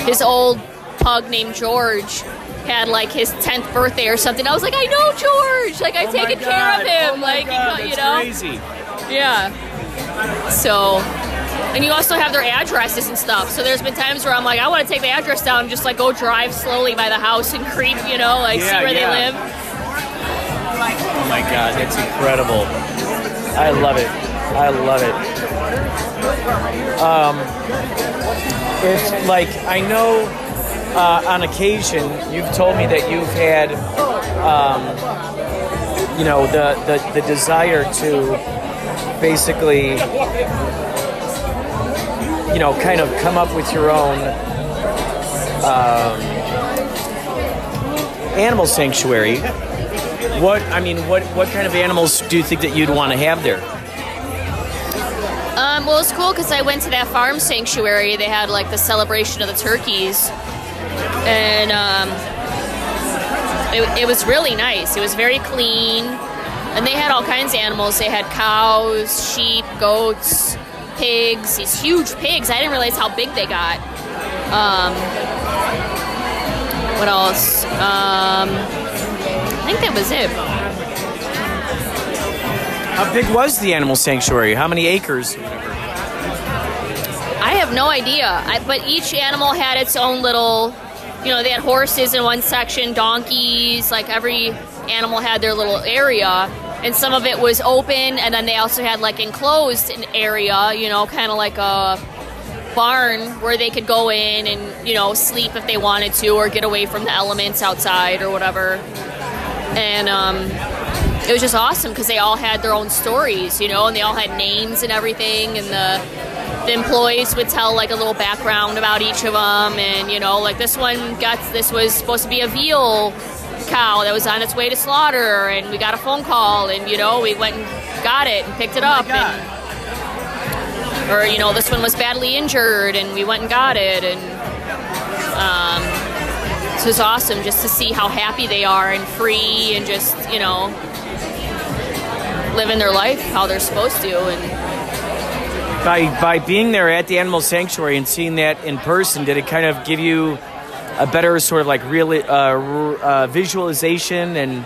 His old pug named George had like his 10th birthday or something. I was like, I know George. Like, I've Oh taken care of him. Oh like, God, you that's know? crazy. Yeah. So, and you also have their addresses and stuff. So there's been times where I'm like, I want to take the address down and just like go drive slowly by the house and creep, you know, like see where yeah. they live. Oh my God, that's incredible. I love it. I love it. Um, it's like I know uh, on occasion you've told me that you've had, um, you know, the, the the desire to basically, you know, kind of come up with your own um, animal sanctuary. What I mean, what what kind of animals do you think that you'd want to have there? Um, well, it's cool because I went to that farm sanctuary. They had like the celebration of the turkeys, and um, it, it was really nice. It was very clean, and they had all kinds of animals. They had cows, sheep, goats, pigs. These huge pigs. I didn't realize how big they got. Um, what else? Um, I think that was it. How big was the animal sanctuary? How many acres? I have no idea. I, but each animal had its own little, you know, they had horses in one section, donkeys, like every animal had their little area. And some of it was open, and then they also had like enclosed an area, you know, kind of like a barn where they could go in and, you know, sleep if they wanted to or get away from the elements outside or whatever. And, um, it was just awesome because they all had their own stories, you know, and they all had names and everything, and the the employees would tell like a little background about each of them, and you know, like this one got this was supposed to be a veal cow that was on its way to slaughter, and we got a phone call, and you know, we went and got it and picked it up, and or you know, this one was badly injured, and we went and got it, and um, so it was awesome just to see how happy they are and free, and just you know living their life how they're supposed to and By by being there at the animal sanctuary and seeing that in person, did it kind of give you a better sort of like real uh, r- uh, visualization and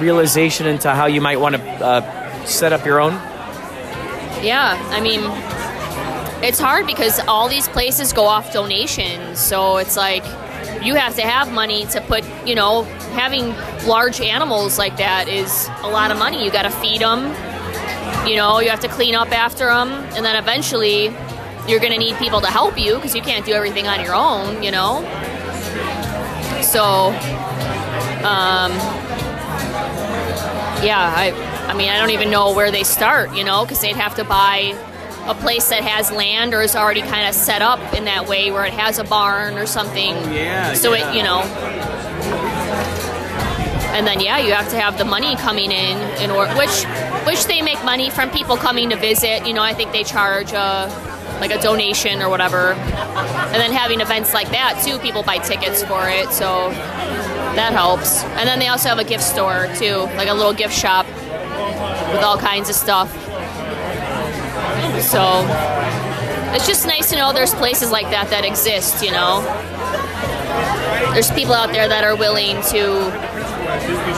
realization into how you might want to uh, set up your own? yeah i mean it's hard because all these places go off donations so it's like you have to have money to put you know having large animals like that is a lot of money. You got to feed them you know you have to clean up after them and then eventually you're going to need people to help you because you can't do everything on your own you know? So um yeah i i mean i don't even know where they start you know because they'd have to buy a place that has land or is already kind of set up in that way where it has a barn or something. Yeah, so yeah. it you know and then yeah you have to have the money coming in in order which which they make money from people coming to visit. You know, I think they charge a, like a donation or whatever. And then having events like that too, people buy tickets for it, so that helps. And then they also have a gift store too, like a little gift shop with all kinds of stuff. So it's just nice to know there's places like that that exist, you know. There's people out there that are willing to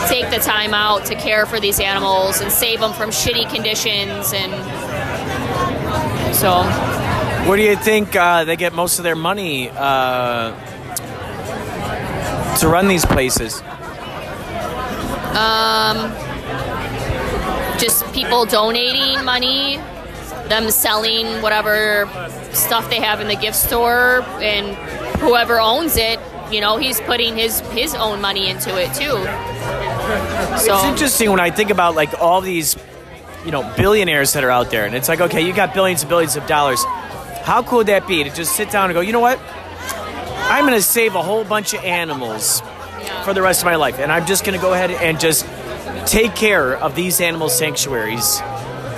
take the time out to care for these animals and save them from shitty conditions and so Where do you think uh, they get most of their money uh, to run these places? um just people donating money them selling whatever stuff they have in the gift store and whoever owns it you know he's putting his his own money into it too so It's interesting when I think about like all these, you know, billionaires that are out there, and it's like, okay, you got billions and billions of dollars. How cool would that be to just sit down and go, you know what? I'm going to save a whole bunch of animals for the rest of my life, and I'm just going to go ahead and just take care of these animal sanctuaries.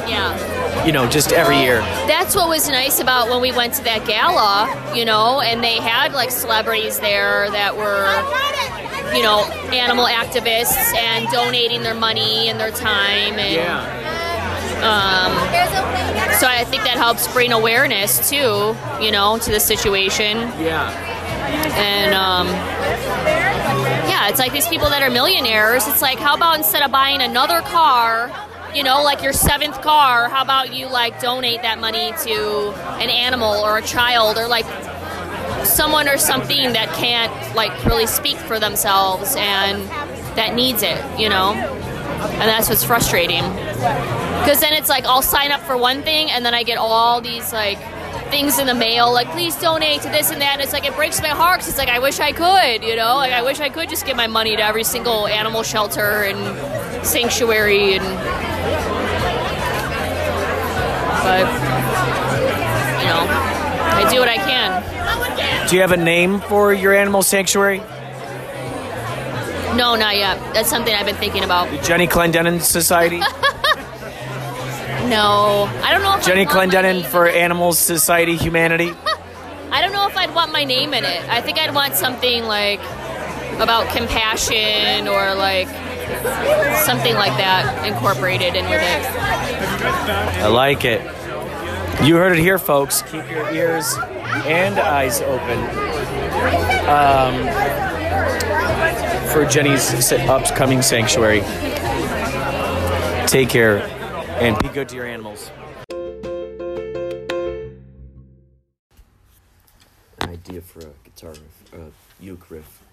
yeah You know, just every year. that's what was nice about when we went to that gala, you know, and they had like celebrities there that were, you know, animal activists and donating their money and their time and um, so I think that helps bring awareness too, you know, to the situation. Yeah. And um, yeah, it's like these people that are millionaires. It's like, how about instead of buying another car, you know, like your seventh car, how about you like donate that money to an animal or a child or like someone or something that can't like really speak for themselves and that needs it, you know? And that's what's frustrating. Because then it's like I'll sign up for one thing and then I get all these like things in the mail like please donate to this and that and it's like it breaks my heart 'cause it's like I wish I could you know like I wish I could just give my money to every single animal shelter and sanctuary and but you know I do what I can Do you have a name for your animal sanctuary? no not yet that's something I've been thinking about The Jenny Clendenin Society? no I don't know if Jenny I'd want my Clendenin for Animals Society Humanity? I don't know if I'd want my name in it. I think I'd want something like about compassion or like something like that incorporated in with it. I like it. You heard it here, folks. Keep your ears and eyes open um, for Jenny's upcoming sanctuary. Take care and be good to your animals. An idea for a guitar riff, a uke riff.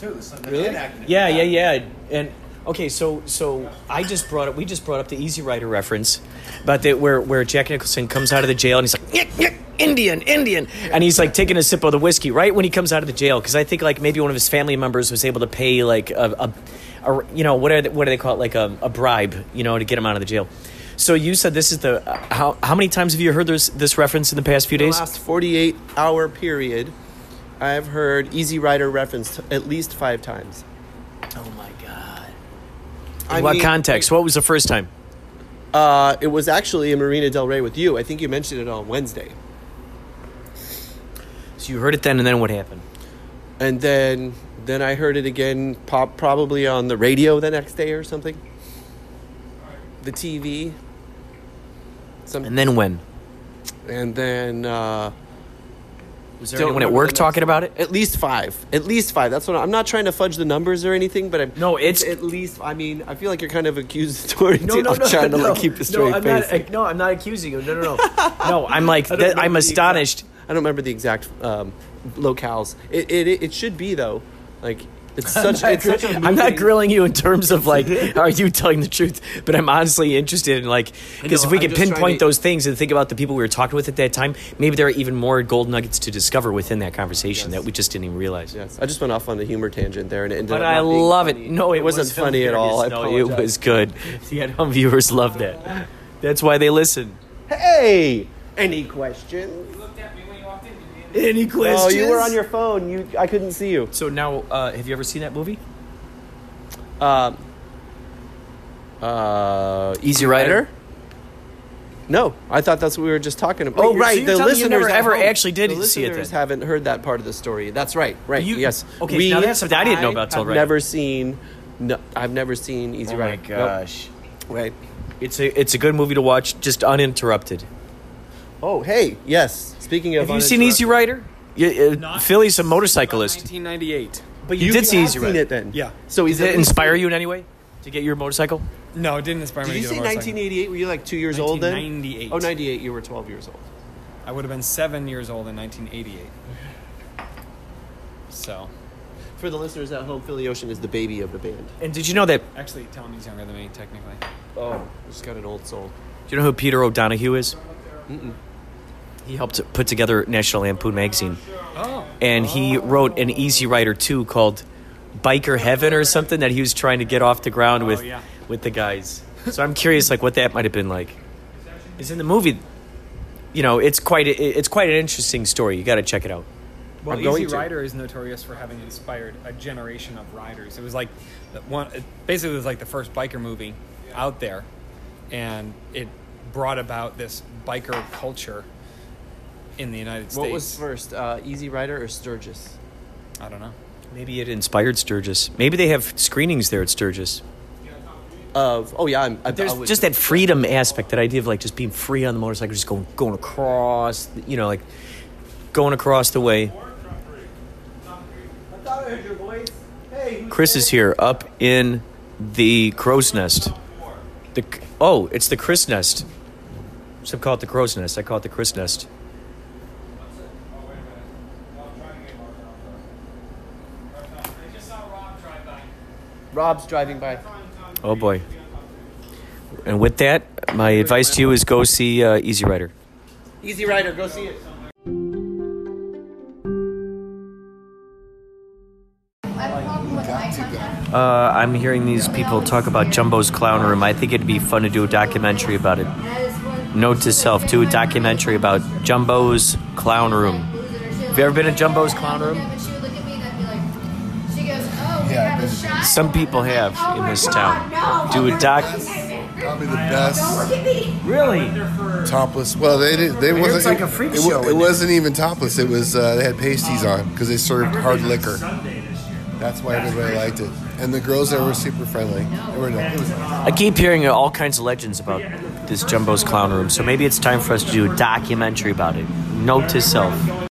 Too. So Really? Yeah, yeah, yeah. And okay, so so I just brought up we just brought up the Easy Rider reference, but that where where Jack Nicholson comes out of the jail and he's like "Nyeh, nyeh, Indian, Indian, and he's like taking a sip of the whiskey right when he comes out of the jail because I think like maybe one of his family members was able to pay like a, a, a you know what are they, what do they call it like a, a bribe you know to get him out of the jail. So you said this is the how how many times have you heard this this reference in the past few days? the days? last 48 hour period, I've heard Easy Rider referenced at least five times. Oh my god! I what mean, context? What was the first time? Uh, it was actually in Marina Del Rey with you. I think you mentioned it on Wednesday. So you heard it then, and then what happened? And then then I heard it again pop, probably on the radio the next day or something. The TV. Some, And then when? and then uh, Was there anyone at work talking about it? At least five. At least five. That's what I'm not trying to fudge the numbers or anything, but I'm No, it's- at least. I mean, I feel like you're kind of accusatory. No, too. no, I'm no, trying to like keep a straight no, I'm face. Not, no, I'm not accusing you. No, no, no. no, I'm like, that, I'm astonished. exact- I don't remember the exact um, locales. It, it it should be though. Like it's such it's such a I'm not grilling you in terms of like, are you telling the truth? But I'm honestly interested in like, because if we could pinpoint to- those things and think about the people we were talking with at that time, maybe there are even more gold nuggets to discover within that conversation Yes. that we just didn't even realize. Yes, I just went off on the humor tangent there, and it ended But I love funny. it. No, it, wasn't was funny at all. No, it was good. The viewers love that. That's why they listen. Hey, any questions? Any questions? Oh, you were on your phone. You, I couldn't see you. So now, uh, have you ever seen that movie? Um, uh, Easy Rider? No, I thought that's what we were just talking about. Wait, oh, right. so the telling you listeners never ever home- actually did the see it listeners then? haven't heard that part of the story. That's right. Right. You- yes. okay, now that's something I didn't know about till right. Never seen. No, I've never seen Easy Oh my Rider. Nope. gosh. Right. It's a it's a good movie to watch, just uninterrupted. Oh, hey. Yes. Speaking of, Have you seen Easy Rider? Yeah, uh, Philly's a motorcyclist, 1998. but you, You did see have Easy seen Rider. it then? Yeah. So Did it inspire you in any way to get your motorcycle? No, it didn't inspire Did me you to say get a motorcycle. 1988? Were you like two years old then? 1998. Oh, 98. You were 12 years old. I would have been seven years old in 1988. So, For the listeners at home, Philly Ocean is the baby of the band. And did you know that? actually, Tony's younger than me, technically. Oh, just got an old soul. Do you know who Peter O'Donohue is? He helped put together National Lampoon magazine, Oh. and he wrote an Easy Rider too called Biker Heaven or something that he was trying to get off the ground oh, with yeah. with the guys. So I'm curious, like what that might have been like. Is in the movie. You know, it's quite a, it's quite an interesting story. You got to check it out. Well, I'm Easy to. Rider is notorious for having inspired a generation of riders. It was like one, it basically, it was like the first biker movie out there, and it brought about this biker culture in the United States. What was first, uh, Easy Rider or Sturgis? I don't know. Maybe it inspired Sturgis. Maybe they have screenings there at Sturgis. Of oh yeah, I'm, I, There's I would- just that freedom aspect, that idea of like just being free on the motorcycle, just going going across, you know, like going across the way. Chris is here, up in the crow's nest. The oh, it's the Chris nest. Some call it the crow's nest. I call it the Chris nest. Rob's driving by. Oh boy. And with that, my advice to you is go see uh, Easy Rider. Easy Rider, go see it. Uh, I'm hearing these people talk about Jumbo's Clown Room. I think it'd be fun to do a documentary about it. Note to self: do a documentary about Jumbo's Clown Room. Have you ever been to Jumbo's Clown Room? Some people have in this town. Do a doc. Probably the best Really? topless. Well, they did, they wasn't. like a freak it, show, It it? wasn't even topless. It was. Uh, they had pasties on because they served hard liquor. That's why everybody liked it. And the girls there were super friendly. They were. Nice. I keep hearing all kinds of legends about this Jumbo's Clown Room, so maybe it's time for us to do a documentary about it. Note to self.